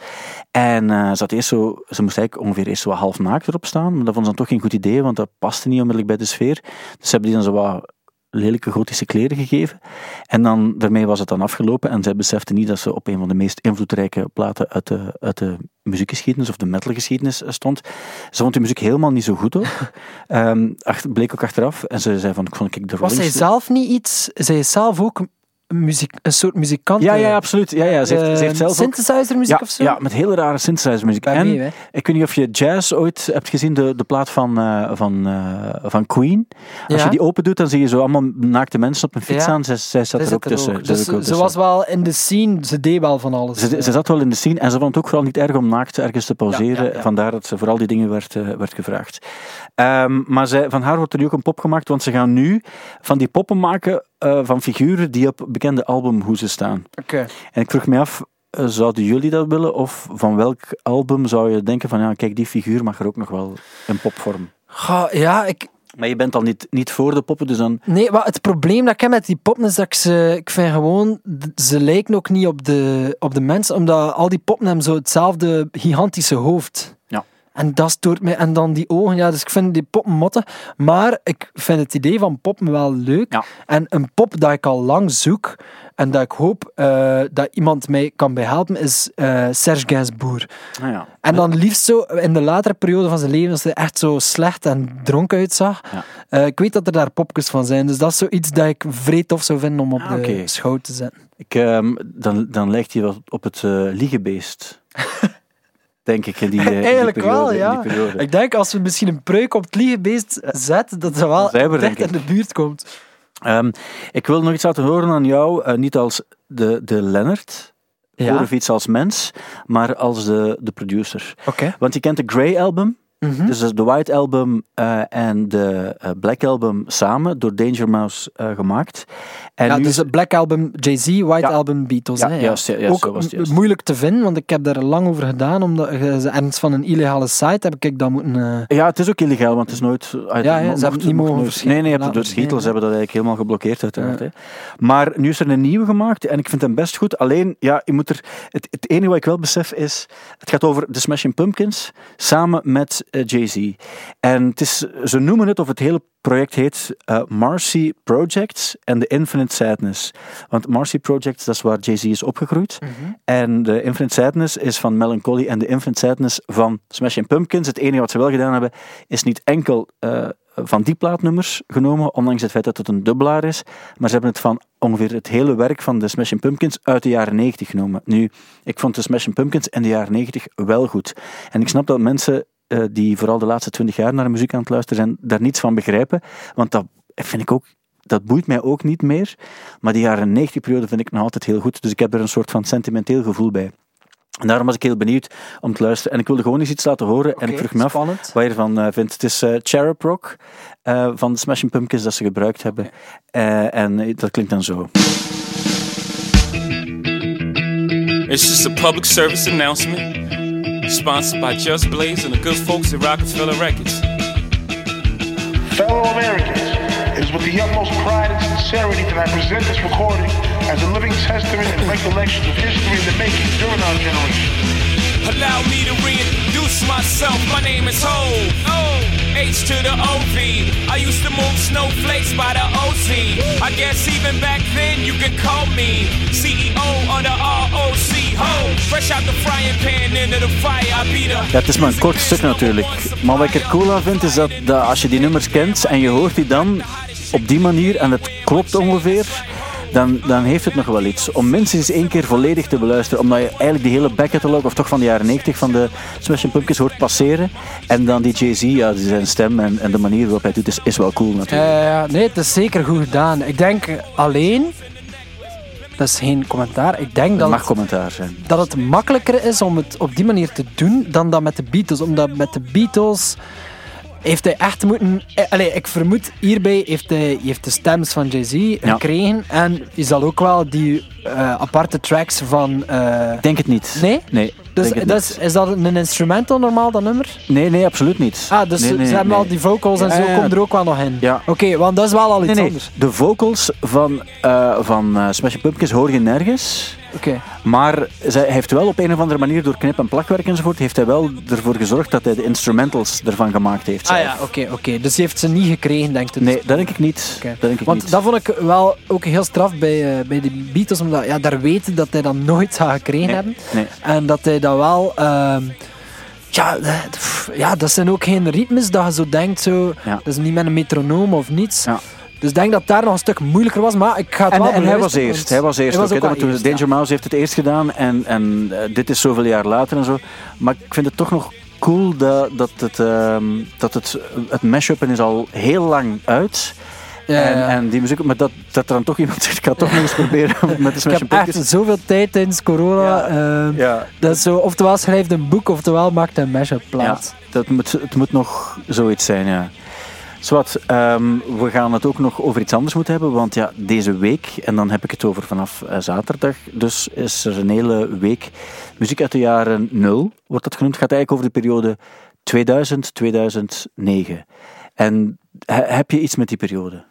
En eh, ze, had eerst zo, ze moest eigenlijk ongeveer eerst zo half naakt erop staan. Maar dat vond ze dan toch geen goed idee, want dat paste niet onmiddellijk bij de sfeer. Dus ze hebben die dan zo wat lelijke gotische kleren gegeven. En dan, daarmee was het dan afgelopen. En zij besefte niet dat ze op een van de meest invloedrijke platen uit de, uit de muziekgeschiedenis of de metalgeschiedenis eh, stond. Ze vond die muziek helemaal niet zo goed ook. Ehm, achter, bleek ook achteraf. En ze zei van, ik vond ik de Was zij zelf niet iets... Zij is zelf ook muziek, een soort muzikant? Ja, eh, ja, absoluut. Ja, ja. Ze, heeft, ze heeft zelf ook... synthesizer muziek Ja, of zo? ja, met hele rare synthesizermuziek. Bij En mee, ik weet niet of je Jazz ooit hebt gezien, de, de plaat van, eh, van, eh, van Queen. Als Ja. je die open doet, dan zie je zo allemaal naakte mensen op een fiets aan. Zij, zij zat Zij er ook tussen. ook. Dus ze was wel in de scene, ze deed wel van alles. Ze, ze zat wel in de scene en ze vond het ook vooral niet erg om naakt ergens te pauzeren. Vandaar dat ze voor al die dingen werd, eh, werd gevraagd. Ehm, maar zij, van haar wordt er nu ook een pop gemaakt, want ze gaan nu van die poppen maken eh, van figuren die op bekende albumhoezen staan. Oké. En ik vroeg me af, eh, zouden jullie dat willen? Of van welk album zou je denken van, ja, kijk, die figuur mag er ook nog wel in popvorm? Ga- ja, ik, Maar je bent al niet, niet voor de poppen, dus dan... Nee, maar het probleem dat ik heb met die poppen is dat ik ze... Ik vind gewoon... Ze lijken ook niet op de, op de mensen, omdat al die poppen hebben zo hetzelfde gigantische hoofd. Ja. En dat stoort mij. En dan die ogen, ja, dus ik vind die poppen motten. Maar ik vind het idee van poppen wel leuk. Ja. En een pop dat ik al lang zoek, en dat ik hoop eh, dat iemand mij kan bijhelpen, is eh, Serge Gainsbourg. Nou ja. En dan liefst zo in de latere periode van zijn leven, als hij echt zo slecht en dronken uitzag. Ja. Eh, ik weet dat er daar popjes van zijn, dus dat is zoiets dat ik vrij tof zou vinden om op Ah, de schouw te zetten. Ik, ehm, dan, dan lijkt hij wel op het liegebeest. Denk ik, in die, eh, in die Eigenlijk periode, wel, ja. die. Ik denk als we misschien een pruik op het liegebeest zetten, dat ze wel denk in de buurt komt. Ehm, ik wil nog iets laten horen aan jou, eh, niet als de, de Leonard, Ja, of iets als mens, maar als de, de producer. oké. Want je kent de Grey Album, Mhm. dus de White Album eh, en de eh, Black Album samen door Danger Mouse eh, gemaakt. En ja, nu dus het Black Album Jay-Z, White Ja. Album Beatles. Ja, hè, juist, ja, juist, Ook juist. moeilijk te vinden, want ik heb daar lang over gedaan. Omdat ergens van een illegale site heb ik dat moeten. Ja, het is ook illegaal, want het is nooit... ja, mocht- ze hebben het niet mogen verschijnen, Nee, nee, de Beatles hebben dat eigenlijk helemaal geblokkeerd uiteraard. Ja. Hè. Maar nu is er een nieuwe gemaakt en ik vind hem best goed. Alleen, ja, je moet er... Het, het enige wat ik wel besef is... Het gaat over de Smashing Pumpkins samen met Jay-Z. En het is, ze noemen het, of het hele project heet eh, Marcy Projects and the Infinite Sadness. Want Marcy Projects, dat is waar Jay-Z is opgegroeid. En de Infinite Sadness is van Melancholy en de Infinite Sadness van Smashing Pumpkins. Het enige wat ze wel gedaan hebben, is niet enkel eh, van die plaatnummers genomen, ondanks het feit dat het een dubbelaar is, maar ze hebben het van ongeveer het hele werk van de Smashing Pumpkins uit de jaren 90 genomen. Nu, ik vond de Smashing Pumpkins in de jaren 90 wel goed. En ik snap dat mensen eh, die vooral de laatste 20 jaar naar de muziek aan het luisteren zijn, daar niets van begrijpen, want dat vind ik ook dat boeit mij ook niet meer. Maar die jaren 90 periode vind ik nog altijd heel goed. Dus ik heb er een soort van sentimenteel gevoel bij. En daarom was ik heel benieuwd om te luisteren. En ik wilde gewoon eens iets laten horen. en ik vroeg me af wat je ervan eh, vindt. Het is eh Cherub Rock eh, van de Smashing Pumpkins dat ze gebruikt hebben. Eh, en dat klinkt dan zo. It's just a public service announcement sponsored by Just Blaze and the good folks at Rockefeller Records. Fellow Americans, it is with the utmost pride and sincerity that I present this recording as a living testament and recollection of history in the making during our generation. Allow me to reintroduce myself. My name is Ho. O H to the O V. I used to move snowflakes by the OC. I guess even back then you can call me CEO of the ROC. Ho, fresh out the frying pan into the fire. I be the. Ja, het is maar een kort stuk natuurlijk. Maar wat ik er cool aan vind, is dat, dat als je die nummers kent en je hoort die dan op die manier en het klopt ongeveer, dan, dan heeft het nog wel iets. Om minstens één keer volledig te beluisteren, omdat je eigenlijk die hele backcatalog, of toch van de jaren 90 van de Smashing Pumpkins hoort passeren. En dan die Jay-Z, ja, zijn stem en, en de manier waarop hij het doet, is, is wel cool natuurlijk. Ja, ja, nee, het is zeker goed gedaan. Ik denk alleen, dat is geen commentaar, ik denk dat het, commentaar zijn. dat het makkelijker is om het op die manier te doen dan dat met de Beatles. Omdat met de Beatles heeft hij echt moeten... eh, Allee, ik vermoed, hierbij heeft hij heeft de stems van Jay-Z gekregen. En je zal ook wel die eh, aparte tracks van... Ik denk het niet. Nee? Nee. dus is, is dat een instrumental normaal, dat nummer? Nee, nee, absoluut niet. Ah, dus Nee, ze- nee, ze hebben al die vocals en Ja, zo, ja. komt er ook wel nog in. Ja. Oké, want dat is wel al iets Nee, nee. anders. De vocals van, van Smashing Pumpkins hoor je nergens. Maar zij heeft wel op een of andere manier door knip- en plakwerk enzovoort, heeft hij wel ervoor gezorgd dat hij de instrumentals ervan gemaakt heeft. Ah zelf. ja, oké, oké. Dus die heeft ze niet gekregen, denk ik. Nee, dat denk ik niet. Dat denk ik Want niet. dat vond ik wel ook heel straf bij, eh, bij de Beatles, omdat ja, daar weten dat hij dat nooit zou gekregen Nee, hebben. nee. En dat hij dat wel... ehm, ja, eh, pff, ja, dat zijn ook geen ritmes dat je zo denkt, zo, Ja. dat is niet met een metronoom of niets. Ja. Dus ik denk dat daar nog een stuk moeilijker was, maar ik ga het En, wel en hij was eerst. Hij was eerst. hij was ook, toen eerst, Danger ja. Mouse heeft het eerst gedaan en, en eh, dit is zoveel jaar later en zo. Maar ik vind het toch nog cool dat, dat, het, ehm, dat het, het mashuppen is al heel lang uit. Ja, en, ja. en die muziek, maar dat, dat er dan toch iemand zegt, ik ga het toch nog eens proberen met de Ik Smashing heb Pumpkins. echt zoveel tijd tijdens corona. Ja. ehm, Dat is zo, oftewel schrijft een boek, oftewel maakt een mashup plaats. Ja, dat moet, het moet nog zoiets zijn, ja. Zwat, ehm, we gaan het ook nog over iets anders moeten hebben, want ja, deze week, en dan heb ik het over vanaf eh, zaterdag, dus is er een hele week muziek uit de jaren 0, wordt dat genoemd. Het gaat eigenlijk over de periode 2000-2009. En he- heb je iets met die periode?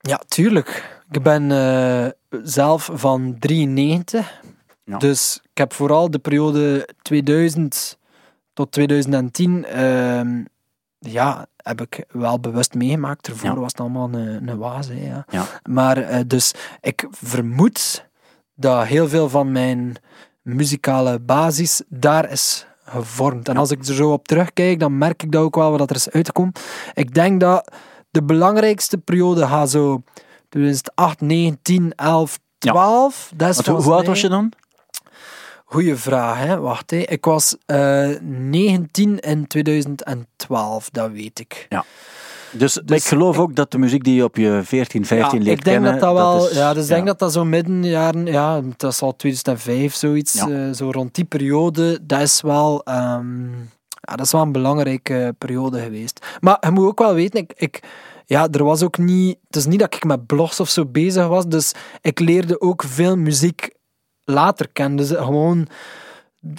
Ja, tuurlijk. Ik ben eh, zelf van 93. Ja. Dus ik heb vooral de periode 2000 tot 2010 ehm, ja, heb ik wel bewust meegemaakt. Ervoor Ja. was het allemaal een, een waas. Hè, ja. Ja. Maar eh, dus ik vermoed dat heel veel van mijn muzikale basis daar is gevormd. En als ik er zo op terugkijk, dan merk ik dat ook wel wat er is uitgekomen. Ik denk dat de belangrijkste periode gaat zo 2008, 9, 10, 11, Ja. 12. Dat is Want hoe, oud was je dan? Goeie vraag, hè. Wacht, hè. Ik was eh 19 in 2012, dat weet ik. Dus, Dus ik geloof ik- ook dat de muziek die je op je 14, 15 ja, leert ik denk kennen, dat dat wel, is- ja, dus ik denk dat dat zo midden jaren, ja, dat is al 2005 zoiets, Ja. eh, zo rond die periode, dat is wel, ehm, ja, dat is wel een belangrijke periode geweest. Maar je moet ook wel weten, ik, ik, ja, er was ook niet, het is niet dat ik met blogs of zo bezig was, dus ik leerde ook veel muziek later kennen, dus gewoon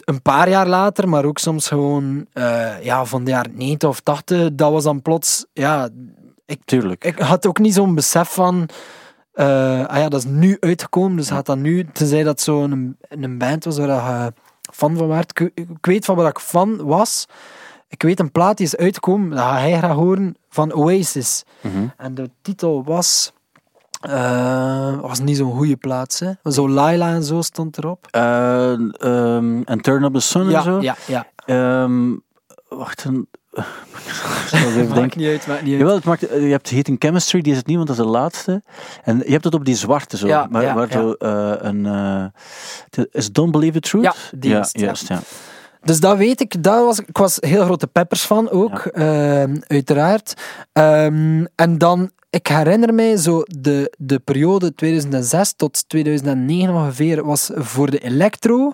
een paar jaar later, maar ook soms gewoon eh, ja, van de jaren 90 of 80, dat was dan plots, ja, Tuurlijk. ik had ook niet zo'n besef van. eh, ah ja, dat is nu uitgekomen, dus gaat dat nu. Tenzij dat zo'n een, een band was waar je fan van werd. Ik, ik weet van wat ik fan was. Ik weet een plaat die is uitgekomen, dat ga hij graag horen, van Oasis. Mhm. En de titel was. Eh, was niet zo'n goede plaats, hè? Zo Laila en zo stond erop. Eh, ehm, en Turn Up The Sun en zo. ja, ja. Ehm, wacht, een... Maakt denken. niet uit, maakt niet uit. Jawel, het maakt, je hebt Heating Chemistry, die is het niet, want dat is de laatste. En je hebt het op die zwarte zo, Ja, waar, ja, waar zo eh, een... is Don't Believe the Truth? Ja, die ja, juist, ja. Dus dat weet ik. Dat was, ik was heel grote Peppers van ook, ehm, uiteraard. Ehm, en dan, ik herinner mij zo de, de periode 2006 tot 2009 ongeveer was voor de electro.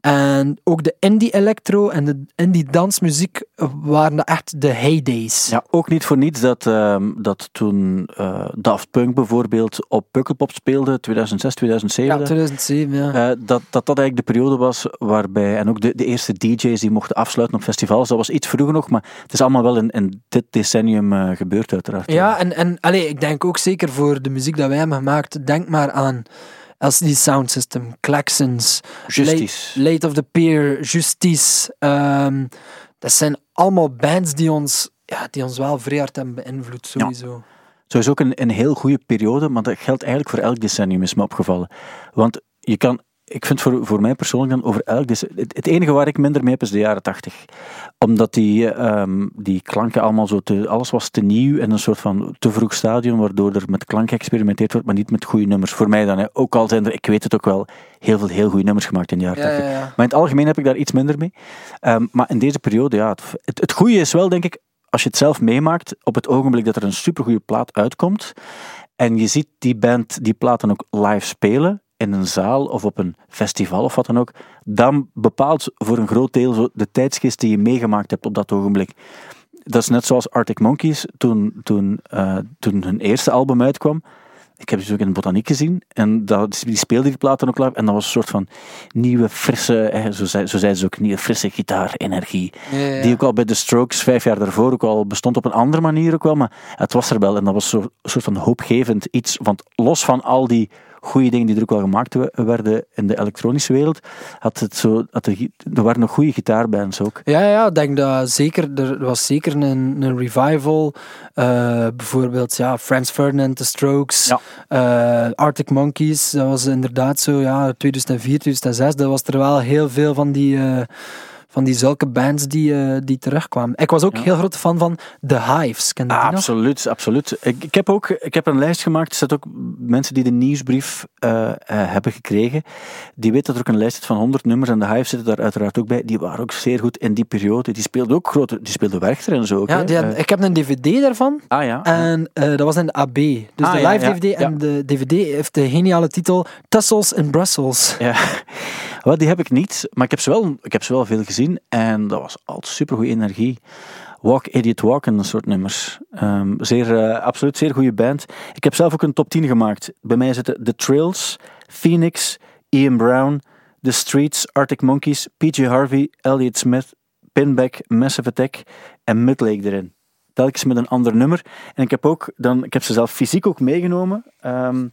En ook de indie electro en de indie dansmuziek waren echt de heydays. Ja, ook niet voor niets dat, ehm, dat toen eh, Daft Punk bijvoorbeeld op Pukkelpop speelde, 2006, 2007. Ja, 2007, ja. Eh, dat, dat dat eigenlijk de periode was waarbij, en ook de, de eerste DJ's die mochten afsluiten op festivals, dat was iets vroeger nog, maar het is allemaal wel in, in dit decennium eh, gebeurd uiteraard. Ja, en, en allee, ik denk ook zeker voor de muziek dat wij hebben gemaakt, denk maar aan LCD Sound System, Klaxons, Justice. Late, Late of the Pier, Justice. ehm, dat zijn allemaal bands die ons, ja, die ons wel vrij hard hebben beïnvloed, sowieso. Sowieso ook een, een heel goede periode, maar dat geldt eigenlijk voor elk decennium, is me opgevallen. Want je kan, ik vind voor, voor mij persoonlijk dan over elk het, het enige waar ik minder mee heb is de jaren tachtig. Omdat die, ehm, die klanken allemaal zo te, alles was te nieuw en een soort van te vroeg stadium, waardoor er met klank geëxperimenteerd wordt, maar niet met goede nummers. Voor mij dan, hè. ook al zijn er, ik weet het ook wel, heel veel heel goede nummers gemaakt in de jaren Ja, tachtig. ja, ja. Maar in het algemeen heb ik daar iets minder mee. Ehm, maar in deze periode, ja, het, het, het goede is wel, denk ik, als je het zelf meemaakt, op het ogenblik dat er een supergoeie plaat uitkomt, en je ziet die band die plaat dan ook live spelen, in een zaal of op een festival of wat dan ook, dan bepaalt voor een groot deel de tijdsgeest die je meegemaakt hebt op dat ogenblik. Dat is net zoals Arctic Monkeys toen, toen, eh, toen hun eerste album uitkwam. Ik heb ze ook in de botaniek gezien en dat, die speelde die plaat dan ook live en dat was een soort van nieuwe, frisse, eh, zo, zei, zo zeiden ze ook, nieuwe, frisse gitaarenergie. Ja. Die ook al bij de Strokes vijf jaar daarvoor ook al bestond op een andere manier ook wel, maar het was er wel en dat was zo, een soort van hoopgevend iets. Want los van al die goede dingen die er ook wel gemaakt we- werden in de elektronische wereld, had het zo, had er, er waren nog goede gitaarbands ook. Ja, ja, ik denk dat zeker, er was zeker een, een revival. eh, bijvoorbeeld, ja, Franz Ferdinand, The Strokes, Ja. eh, Arctic Monkeys, dat was inderdaad zo, ja, 2004, 2006, dat was er wel heel veel van die, eh, van die zulke bands die, eh, die terugkwamen. Ik was ook Ja. heel grote fan van The Hives, ken je die nog? absoluut, absoluut. Ik, ik, heb ook ik heb een lijst gemaakt. Er staat ook mensen die de nieuwsbrief eh, eh, hebben gekregen. Die weten dat er ook een lijst zit van 100 nummers. En de Hive zitten daar uiteraard ook bij. Die waren ook zeer goed in die periode. Die speelden ook grote... Die speelden Werchter en zo ook. Ja, had- ik heb een dvd daarvan. ah ja. En dat was in de AB. Dus Ah, de live ja, DVD en de DVD heeft de geniale titel Tussles in Brussels. Ja, wel, die heb ik niet, maar ik heb ze wel, ik heb ze wel veel gezien en dat was altijd supergoeie energie. Walk Idiot Walk en dat soort nummers. Ehm, zeer, eh, absoluut zeer goede band. Ik heb zelf ook een top 10 gemaakt. Bij mij zitten The Trills, Phoenix, Ian Brown, The Streets, Arctic Monkeys, PJ Harvey, Elliott Smith, Pinback, Massive Attack en Midlake erin. Telkens met een ander nummer. En ik heb, ook dan, ik heb ze zelf fysiek ook meegenomen. Ehm,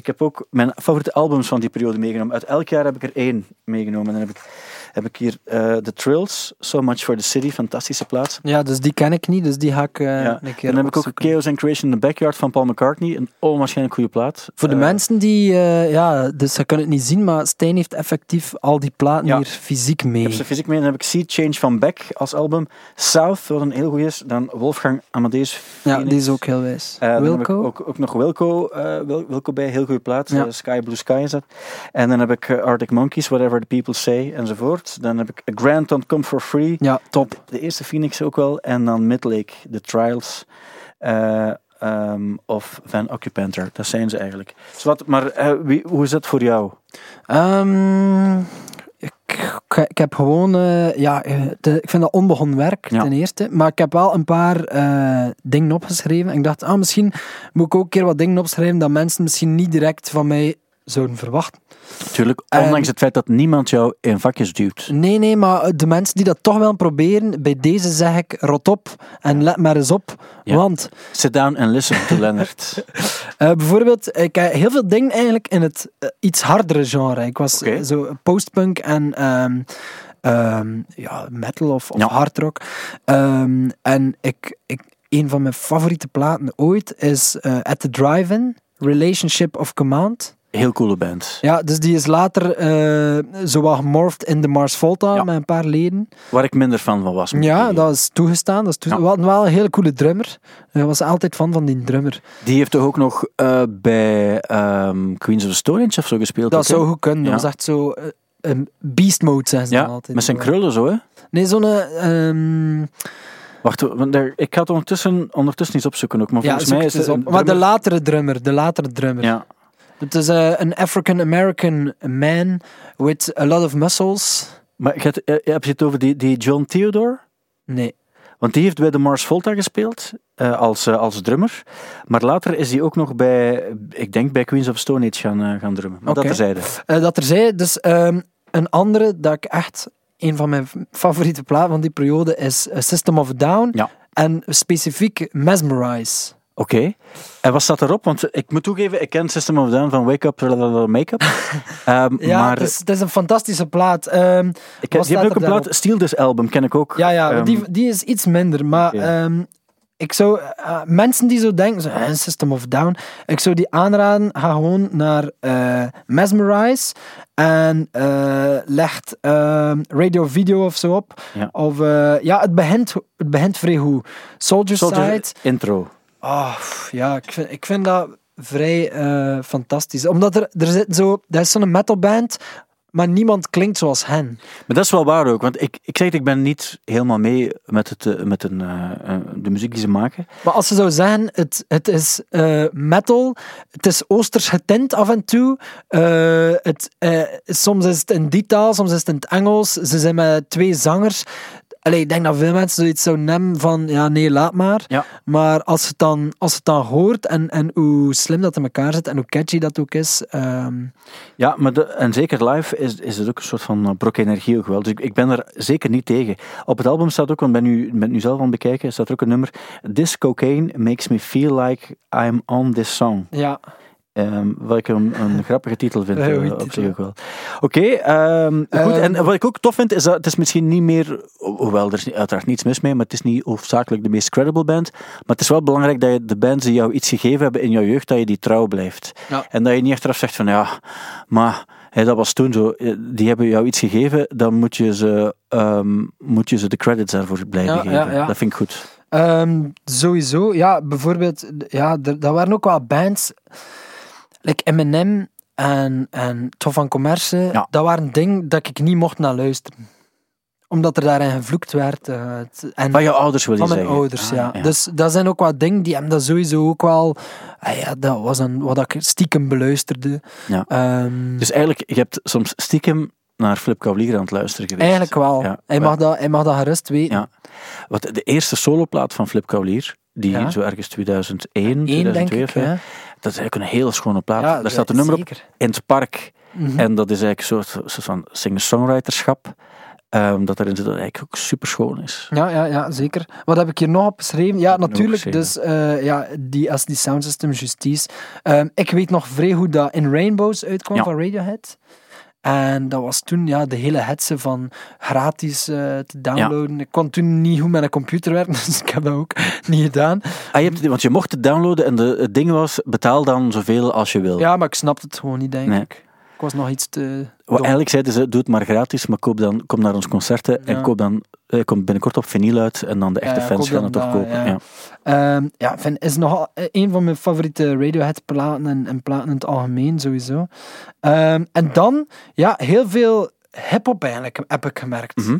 ik heb ook mijn favoriete albums van die periode meegenomen. Uit elk jaar heb ik er één meegenomen. En dan heb ik, heb ik hier eh The Trills, So Much for the City, fantastische plaat. Ja, dus die ken ik niet, dus die ga ik eh, Ja. een keer Dan heb ik ook. Chaos and Creation in the Backyard van Paul McCartney. Een onwaarschijnlijk goede plaat. Voor de Eh, mensen die, ja, dus ze kunnen het niet zien, maar Stijn heeft effectief al die platen Ja. hier fysiek mee. Ik heb ze fysiek mee. Dan heb ik Sea Change van Beck als album. South, wat een heel goed is. Dan Wolfgang Amadeus ja, die is ook heel wijs. Dan heb Wilco? ik ook, ook nog Wilco, Wil- Wilco bij, heel goede plaat. Ja. Eh, Sky Blue Sky is dat. En dan heb ik eh, Arctic Monkeys, Whatever the People Say, enzovoort. Dan heb ik A Grant Don't Come For Free. Ja, top. De eerste Phoenix ook wel. En dan Midlake, The Trials eh, ehm, of Van Occupanter. Dat zijn ze eigenlijk. Dus wat, maar wie, hoe is dat voor jou? Ehm, ik, heb gewoon, eh, ja, eh, ik vind dat onbegonnen werk Ja. ten eerste. Maar ik heb wel een paar eh, dingen opgeschreven. En ik dacht, ah, misschien moet ik ook een keer wat dingen opschrijven dat mensen misschien niet direct van mij zouden verwachten. Natuurlijk, En- ondanks het feit dat niemand jou in vakjes duwt. Nee, nee, maar de mensen die dat toch willen proberen, bij deze zeg ik, rot op en let maar eens op. Ja. Want Sit down and listen to Leonard. Eh, bijvoorbeeld, ik heb heel veel dingen eigenlijk in het eh, iets hardere genre. Ik was eh, zo postpunk en ehm, ehm, ja, metal of, of Ja. hardrock. Ehm, en ik, ik, een van mijn favoriete platen ooit is eh, At the Drive-In, Relationship of Command. Heel coole band. Ja, dus die is later eh zo wat gemorfd in de Mars Volta Ja. met een paar leden. Waar ik minder fan van was. Ja, dat is toegestaan. Dat is toege- Ja. We hadden wel een hele coole drummer. Ik was altijd fan van die drummer. Die heeft toch ook nog eh, bij ehm, Queens of the Stone Age of zo gespeeld? Dat ook, zou goed kunnen. Dat was echt zo een beast mode, zijn ze dan Ja, altijd. met zijn krullen zo, hè? Nee, zo'n... ehm, Wacht, ik ga het ondertussen, ondertussen iets opzoeken ook. Maar volgens mij is het op. Maar de latere drummer, de latere drummer. Ja, Het is eh, een African-American man with a lot of muscles. maar hebt, eh, heb je het over die, die John Theodore? Nee. Want die heeft bij de Mars Volta gespeeld eh, als, eh, als drummer. Maar later is hij ook nog bij, ik denk bij Queens of Stone Age gaan, eh, gaan drummen. Maar Oké. dat terzijde. Eh, dat er dus ehm, een andere dat ik echt... Een van mijn favoriete platen van die periode is eh, System of a Down. Ja. En specifiek Mesmerize. Oké. En wat staat erop? Want ik moet toegeven, ik ken System of a Down van Wake Up, Make-up. Ehm, Ja, maar het, is, het is een fantastische plaat. Ehm, ik, wat heb- die staat hebben ook een plaat? Steal This Album, ken ik ook. Ja, ja Ehm, die, die is iets minder. Maar ik zou eh, mensen die zo denken, zo, System of a Down, ik zou die aanraden, ga gewoon naar eh, Mesmerize en eh legt Radio Video of zo op. Ja. Of ja, het begint, het begint vrij goed. Soldier, Soldier Side. intro. Pff, ja, ik vind, ik vind dat vrij eh, fantastisch. Omdat er, er zit zo, dat is zo'n metalband, maar niemand klinkt zoals hen. Maar dat is wel waar ook, want ik, ik zeg het, ik ben niet helemaal mee met, het, eh, met een, eh, de muziek die ze maken. Maar als ze zou zeggen, het, het is metal, het is oosters getint af en toe, het, soms is het in die taal, soms is het in het Engels, ze zijn met twee zangers. Allee, ik denk dat veel mensen zoiets zouden nemen van, ja nee, laat maar. Ja. Maar als het dan, als het dan hoort en, en hoe slim dat in elkaar zit en hoe catchy dat ook is, ehm, Ja, maar de, en zeker live is, is het ook een soort van eh, brok energie ook wel. Dus ik, ik ben er zeker niet tegen. Op het album staat ook, want ik ben nu, ben nu zelf aan het bekijken, staat er ook een nummer. This cocaine makes me feel like I'm on this song. ja. Ehm, wat ik een, een grappige titel vind. Heel eh, op titel. zich ook wel. Oké, ehm, goed. Ehm, En wat ik ook tof vind, is dat het is misschien niet meer... ho- Hoewel, er is uiteraard niets mis mee, maar het is niet hoofdzakelijk de meest credible band. Maar het is wel belangrijk dat je de bands die jou iets gegeven hebben in jouw jeugd, dat je die trouw blijft. Ja. En dat je niet achteraf zegt van, ja, maar dat was toen zo. Eh, Die hebben jou iets gegeven, dan moet je ze, ehm, moet je ze de credits daarvoor blijven Ja, geven. ja, ja. Dat vind ik goed. Ehm, sowieso, ja, bijvoorbeeld, ja, er, dat waren ook wel bands, like Eminem en, en Tof van Commerce, Ja. dat waren dingen dat ik niet mocht naar luisteren. Omdat er daarin gevloekt werd. eh, en Van je ouders wil je van mijn zeggen. ouders, Ah, ja. Dus dat zijn ook wat dingen die hem dat sowieso ook wel... ah ja, dat was een, wat ik stiekem beluisterde. Ja. Ehm, Dus eigenlijk, je hebt soms stiekem naar Flip Cavalier aan het luisteren geweest. Eigenlijk wel. Ja, hij, mag dat, hij mag dat gerust weten. Ja. Wat de eerste soloplaat van Flip Cavalier, die zo ergens 2001, Eén, 2002 denk ik. Ja. dat is eigenlijk een hele schone plaat. Ja, Daar staat een nummer op, zeker. In het Park. Mhm. En dat is eigenlijk een soort, soort van singer-songwriterschap. ehm, dat erin zit, dat eigenlijk ook super schoon is. Ja, ja, ja, zeker. Wat heb ik hier nog opgeschreven? Ja, heb ik natuurlijk. Dus eh, ja, die, als die sound system justice. Ehm, ik weet nog vrij goed dat In Rainbows uitkwam Ja. van Radiohead. En dat was toen ja, de hele hetze van gratis eh, te downloaden. Ik kon toen niet goed met een computer werken, dus ik heb dat ook niet gedaan. Ah, je hebt, want je mocht het downloaden en de, het ding was, betaal dan zoveel als je wil. Ja, maar ik snapte het gewoon niet, denk Nee. ik. Ik was nog iets te. Eigenlijk zeiden ze, doe het maar gratis, maar koop dan, kom naar onze concerten en koop dan, eh, kom binnenkort op vinyl uit en dan de echte Ja, fans gaan het toch kopen. ja. Ja. Ehm, ja, vind, is nog een van mijn favoriete Radiohead platen en, en platen in het algemeen sowieso. Ehm, en dan, ja, heel veel hip-hop eigenlijk heb ik gemerkt. Mhm.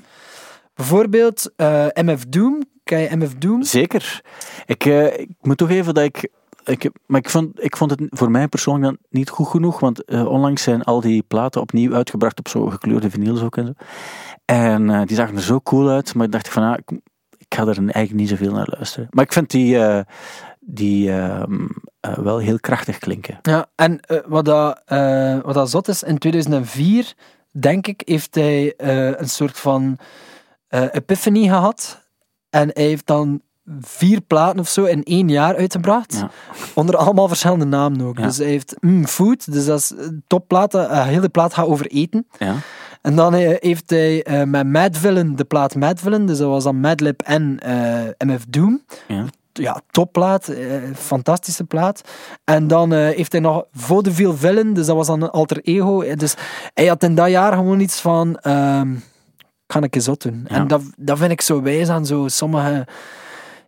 Bijvoorbeeld eh, MF Doom. Ken je MF Doom? Zeker. Ik, eh, ik moet toch even dat ik. Ik maar ik vond, ik vond het voor mij persoonlijk dan niet goed genoeg, want eh, onlangs zijn al die platen opnieuw uitgebracht op zo gekleurde vinyls ook en zo. En eh, die zagen er zo cool uit, maar ik dacht van, ah, ik, ga er eigenlijk niet zoveel naar luisteren. Maar ik vind die, eh, die ehm, eh, wel heel krachtig klinken. Ja, en wat, dat, wat dat zot is, in 2004, denk ik, heeft hij een soort van epiphany gehad. En hij heeft dan vier platen of zo in één jaar uitgebracht. Ja. Onder allemaal verschillende namen ook. Ja. Dus hij heeft mm, Food, dus dat is een topplaat. Een hele plaat gaat over eten. Ja. En dan eh, heeft hij eh, met Mad Villain de plaat Mad Villain, dus dat was dan Madlib en eh, MF Doom. Ja. Ja, topplaat, eh, fantastische plaat. En dan eh, heeft hij nog Vaudeville Villain, dus dat was dan een alter ego. Eh, Dus hij had in dat jaar gewoon iets van, ehm kan ik eens zot doen. En dat, dat vind ik zo wijs aan zo sommige,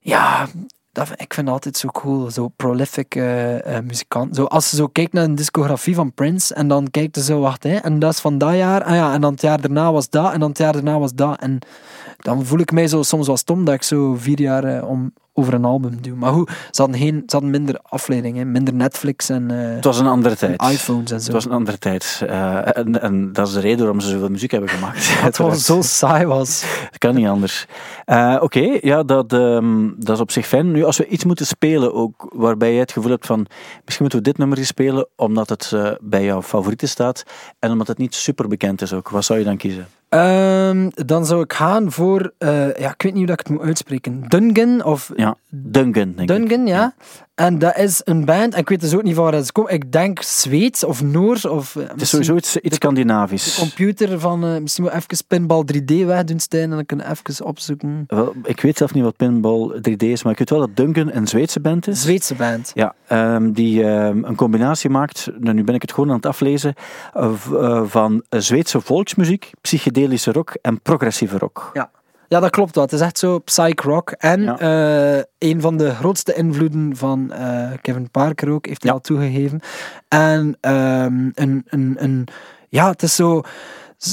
ja, dat, ik vind altijd zo cool, zo prolific eh eh, muzikant. Zo, als je zo kijkt naar een discografie van Prince en dan kijkt je zo, wacht, hè, en dat is van dat jaar, ah ja, en dan het jaar daarna was dat, en dan het jaar daarna was dat. En dan voel ik mij zo soms wel stom dat ik zo vier jaar eh, om, over een album doe. Maar goed, ze hadden, geen, ze hadden minder afleidingen, minder Netflix en eh, Het was een andere tijd. iPhones en zo. Het was een andere tijd. Eh, en, en dat is de reden waarom ze zoveel muziek hebben gemaakt. het gewoon zo saai was. Het kan niet anders. Eh, Oké, ja, dat, ehm, dat is op zich fijn. Nu, als we iets moeten spelen, ook waarbij jij het gevoel hebt van misschien moeten we dit nummer spelen, omdat het bij jouw favorieten staat en omdat het niet super bekend is ook. Wat zou je dan kiezen? Ehm, dan zou ik gaan voor, eh, ja, ik weet niet hoe dat ik het moet uitspreken. Dungan of Ja, Dungan, denk ik. Dungan, ja. En dat is een band, en ik weet dus ook niet van waar het komt. Ik denk Zweeds of Noors of eh, Het is sowieso iets, iets de Scandinavisch. computer van, eh, misschien moet even Pinball 3D wegdoen, Stijn, en dan kunnen we even opzoeken. Wel, ik weet zelf niet wat Pinball 3D is, maar ik weet wel dat Dungan een Zweedse band is. Zweedse band. Ja, ehm, die ehm, een combinatie maakt, nou, nu ben ik het gewoon aan het aflezen, van Zweedse volksmuziek, psychedelische rock en progressieve rock. Ja. Ja, dat klopt wel. Het is echt zo psych rock. En Ja. eh, een van de grootste invloeden van eh, Kevin Parker ook, heeft hij Ja. al toegegeven. En ehm, een, een, een, ja, het is zo...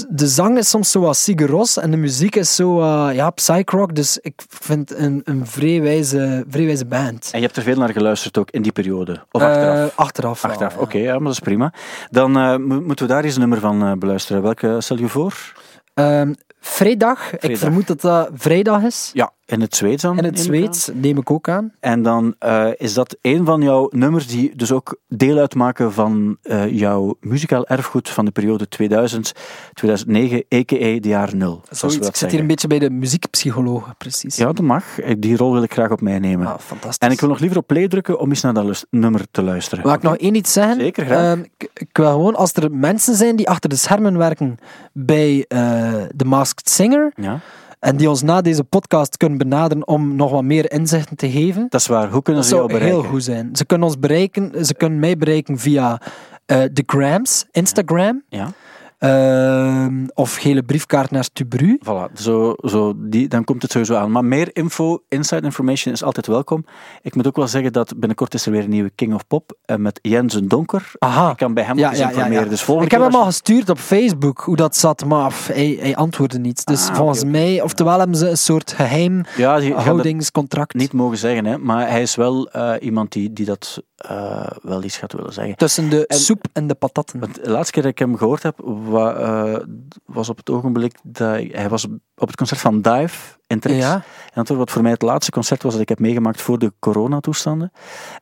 De zang is soms zo wat Sigur en de muziek is zo eh, ja, psych rock. Dus ik vind een, een vrij wijze, vrij wijze band. En je hebt er veel naar geluisterd ook in die periode? Of Eh, achteraf? achteraf. wel, Achteraf, ja. oké, ja, maar dat is prima. Dan eh, mo- moeten we daar eens een nummer van eh, beluisteren. Welke stel je voor? Ehm, vrijdag. Ik vermoed dat dat vrijdag is. Ja, in het Zweeds dan? In het. Zweeds neem ik ook aan. En dan eh, is dat een van jouw nummers die dus ook deel uitmaken van eh, jouw muzikaal erfgoed van de periode 2000, 2009, a.k.a. de jaar nul. Zoiets. Ik zit hier een beetje bij de muziekpsycholoog, precies. Ja, dat mag. Die rol wil ik graag op mij nemen. Ah, fantastisch. en ik wil nog liever op play drukken om eens naar dat nummer te luisteren. Mag ik nog één iets zeggen? Zeker, graag. Ehm, ik, ik wil gewoon, als er mensen zijn die achter de schermen werken bij eh The Masked Singer, Ja, en die ons na deze podcast kunnen benaderen om nog wat meer inzichten te geven, dat is waar. Hoe kunnen ze jou zou bereiken? heel goed zijn. Ze kunnen ons bereiken, ze kunnen mij bereiken via eh, de Grams, Instagram, Ja, ehm, of gele briefkaart naar Stubru. voilà. Zo, zo die, dan komt het sowieso aan. Maar meer info, inside information is altijd welkom. Ik moet ook wel zeggen dat binnenkort is er weer een nieuwe King of Pop eh, met Jensen Donker. Aha. Ik kan bij hem Ja, ja, informeren. ja. Dus volgende Ik heb hem al gestuurd op Facebook hoe dat zat, maar hij, hij antwoordde niet. Dus Ah, volgens mij, oftewel hebben ze een soort geheim houdingscontract. niet mogen zeggen, hè, maar hij is wel eh, iemand die, die dat eh, wel iets gaat willen zeggen. Tussen de En- soep en de patatten. Want de laatste keer dat ik hem gehoord heb, wa- eh, was op het ogenblik dat ik- hij was op het concert van Dive in Trix. Ja. En dat was wat voor mij het laatste concert was dat ik heb meegemaakt voor de coronatoestanden.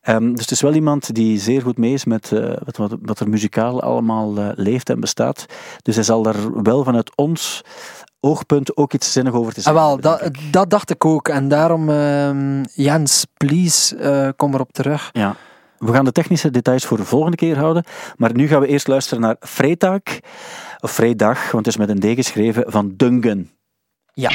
Ehm dus het is wel iemand die zeer goed mee is met eh, wat, wat, er muzikaal allemaal leeft en bestaat. Dus hij zal daar wel vanuit ons oogpunt ook iets zinnig over te Ah, zeggen. wel, hebben, dat, dat dacht ik ook. En daarom, ehm, Jens, please, kom erop terug. Ja. We gaan de technische details voor de volgende keer houden. Maar nu gaan we eerst luisteren naar Freitag. Of Vrijdag, want het is met een D geschreven, van Dungan. Ja.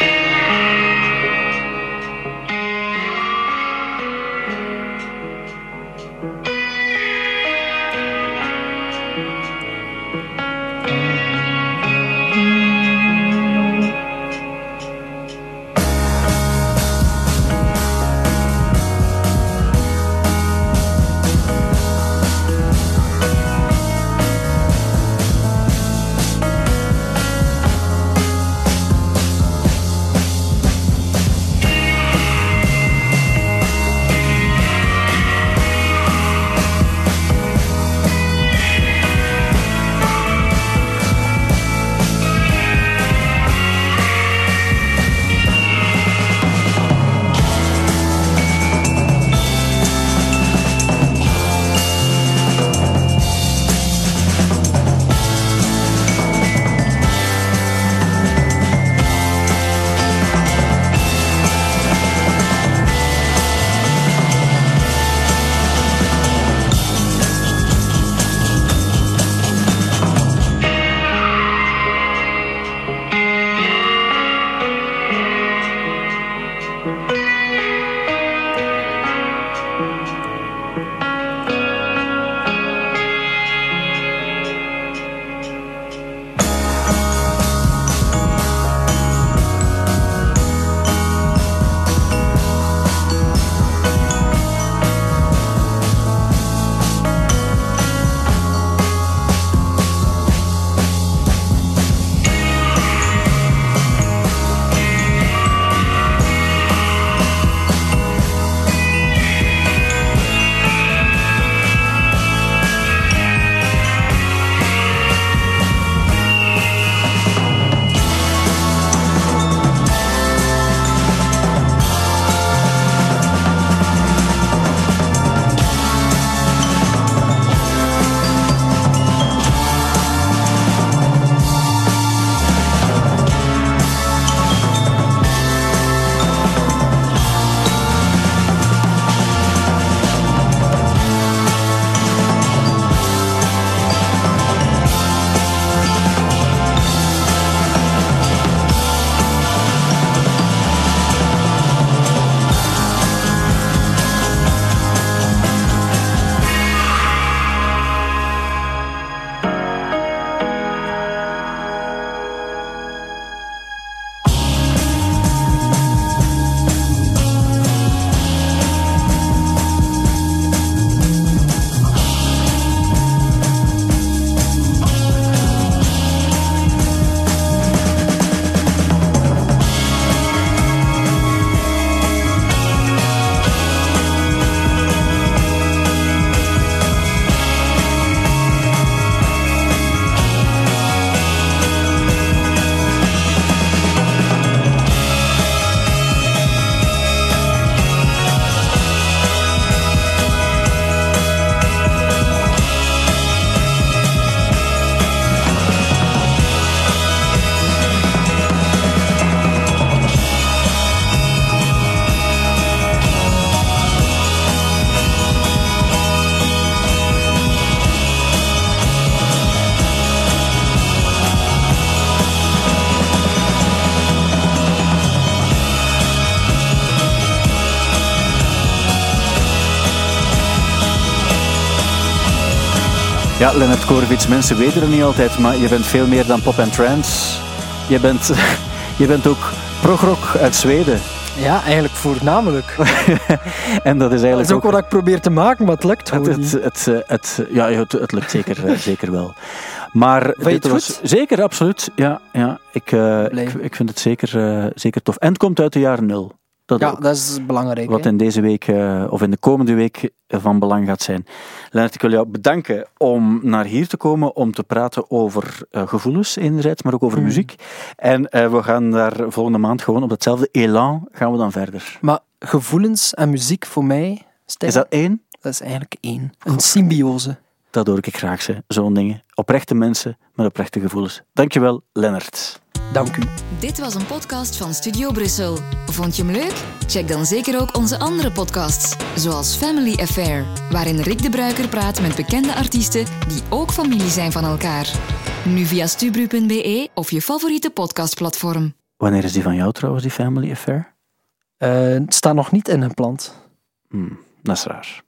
Ja, Leonard Korvits, mensen weten het niet altijd, maar je bent veel meer dan pop en trance. Je bent, je bent ook progrock uit Zweden. Ja, eigenlijk voornamelijk. En dat is Dat eigenlijk is ook wat ik probeer te maken, maar het lukt gewoon het, het, het, ja, het, het lukt zeker, eh, zeker wel. Maar dit het was goed? zeker, absoluut. Ja, ja ik, eh, ik vind het zeker, eh, zeker tof. En het komt uit de jaren nul. Dat Ja, dat is belangrijk. Wat in deze week, eh, of in de komende week, eh, van belang gaat zijn. Lennart, ik wil jou bedanken om naar hier te komen om te praten over eh, gevoelens enerzijds, maar ook over Mhm. muziek. En we gaan daar volgende maand gewoon op datzelfde elan gaan we dan verder. Maar gevoelens en muziek voor mij, Stijn, Is dat één? dat is eigenlijk één. Een symbiose. Dat hoor ik graag, zo'n dingen. Oprechte mensen met oprechte gevoelens. Dankjewel, Lennart. Dank u. Dit was een podcast van Studio Brussel. Vond je hem leuk? Check dan zeker ook onze andere podcasts, zoals Family Affair, waarin Rick de Bruiker praat met bekende artiesten die ook familie zijn van elkaar. Nu via stubru.be of je favoriete podcastplatform. Wanneer is die van jou trouwens, die Family Affair? Eh, het staat nog niet ingepland. Hmm, dat is raar.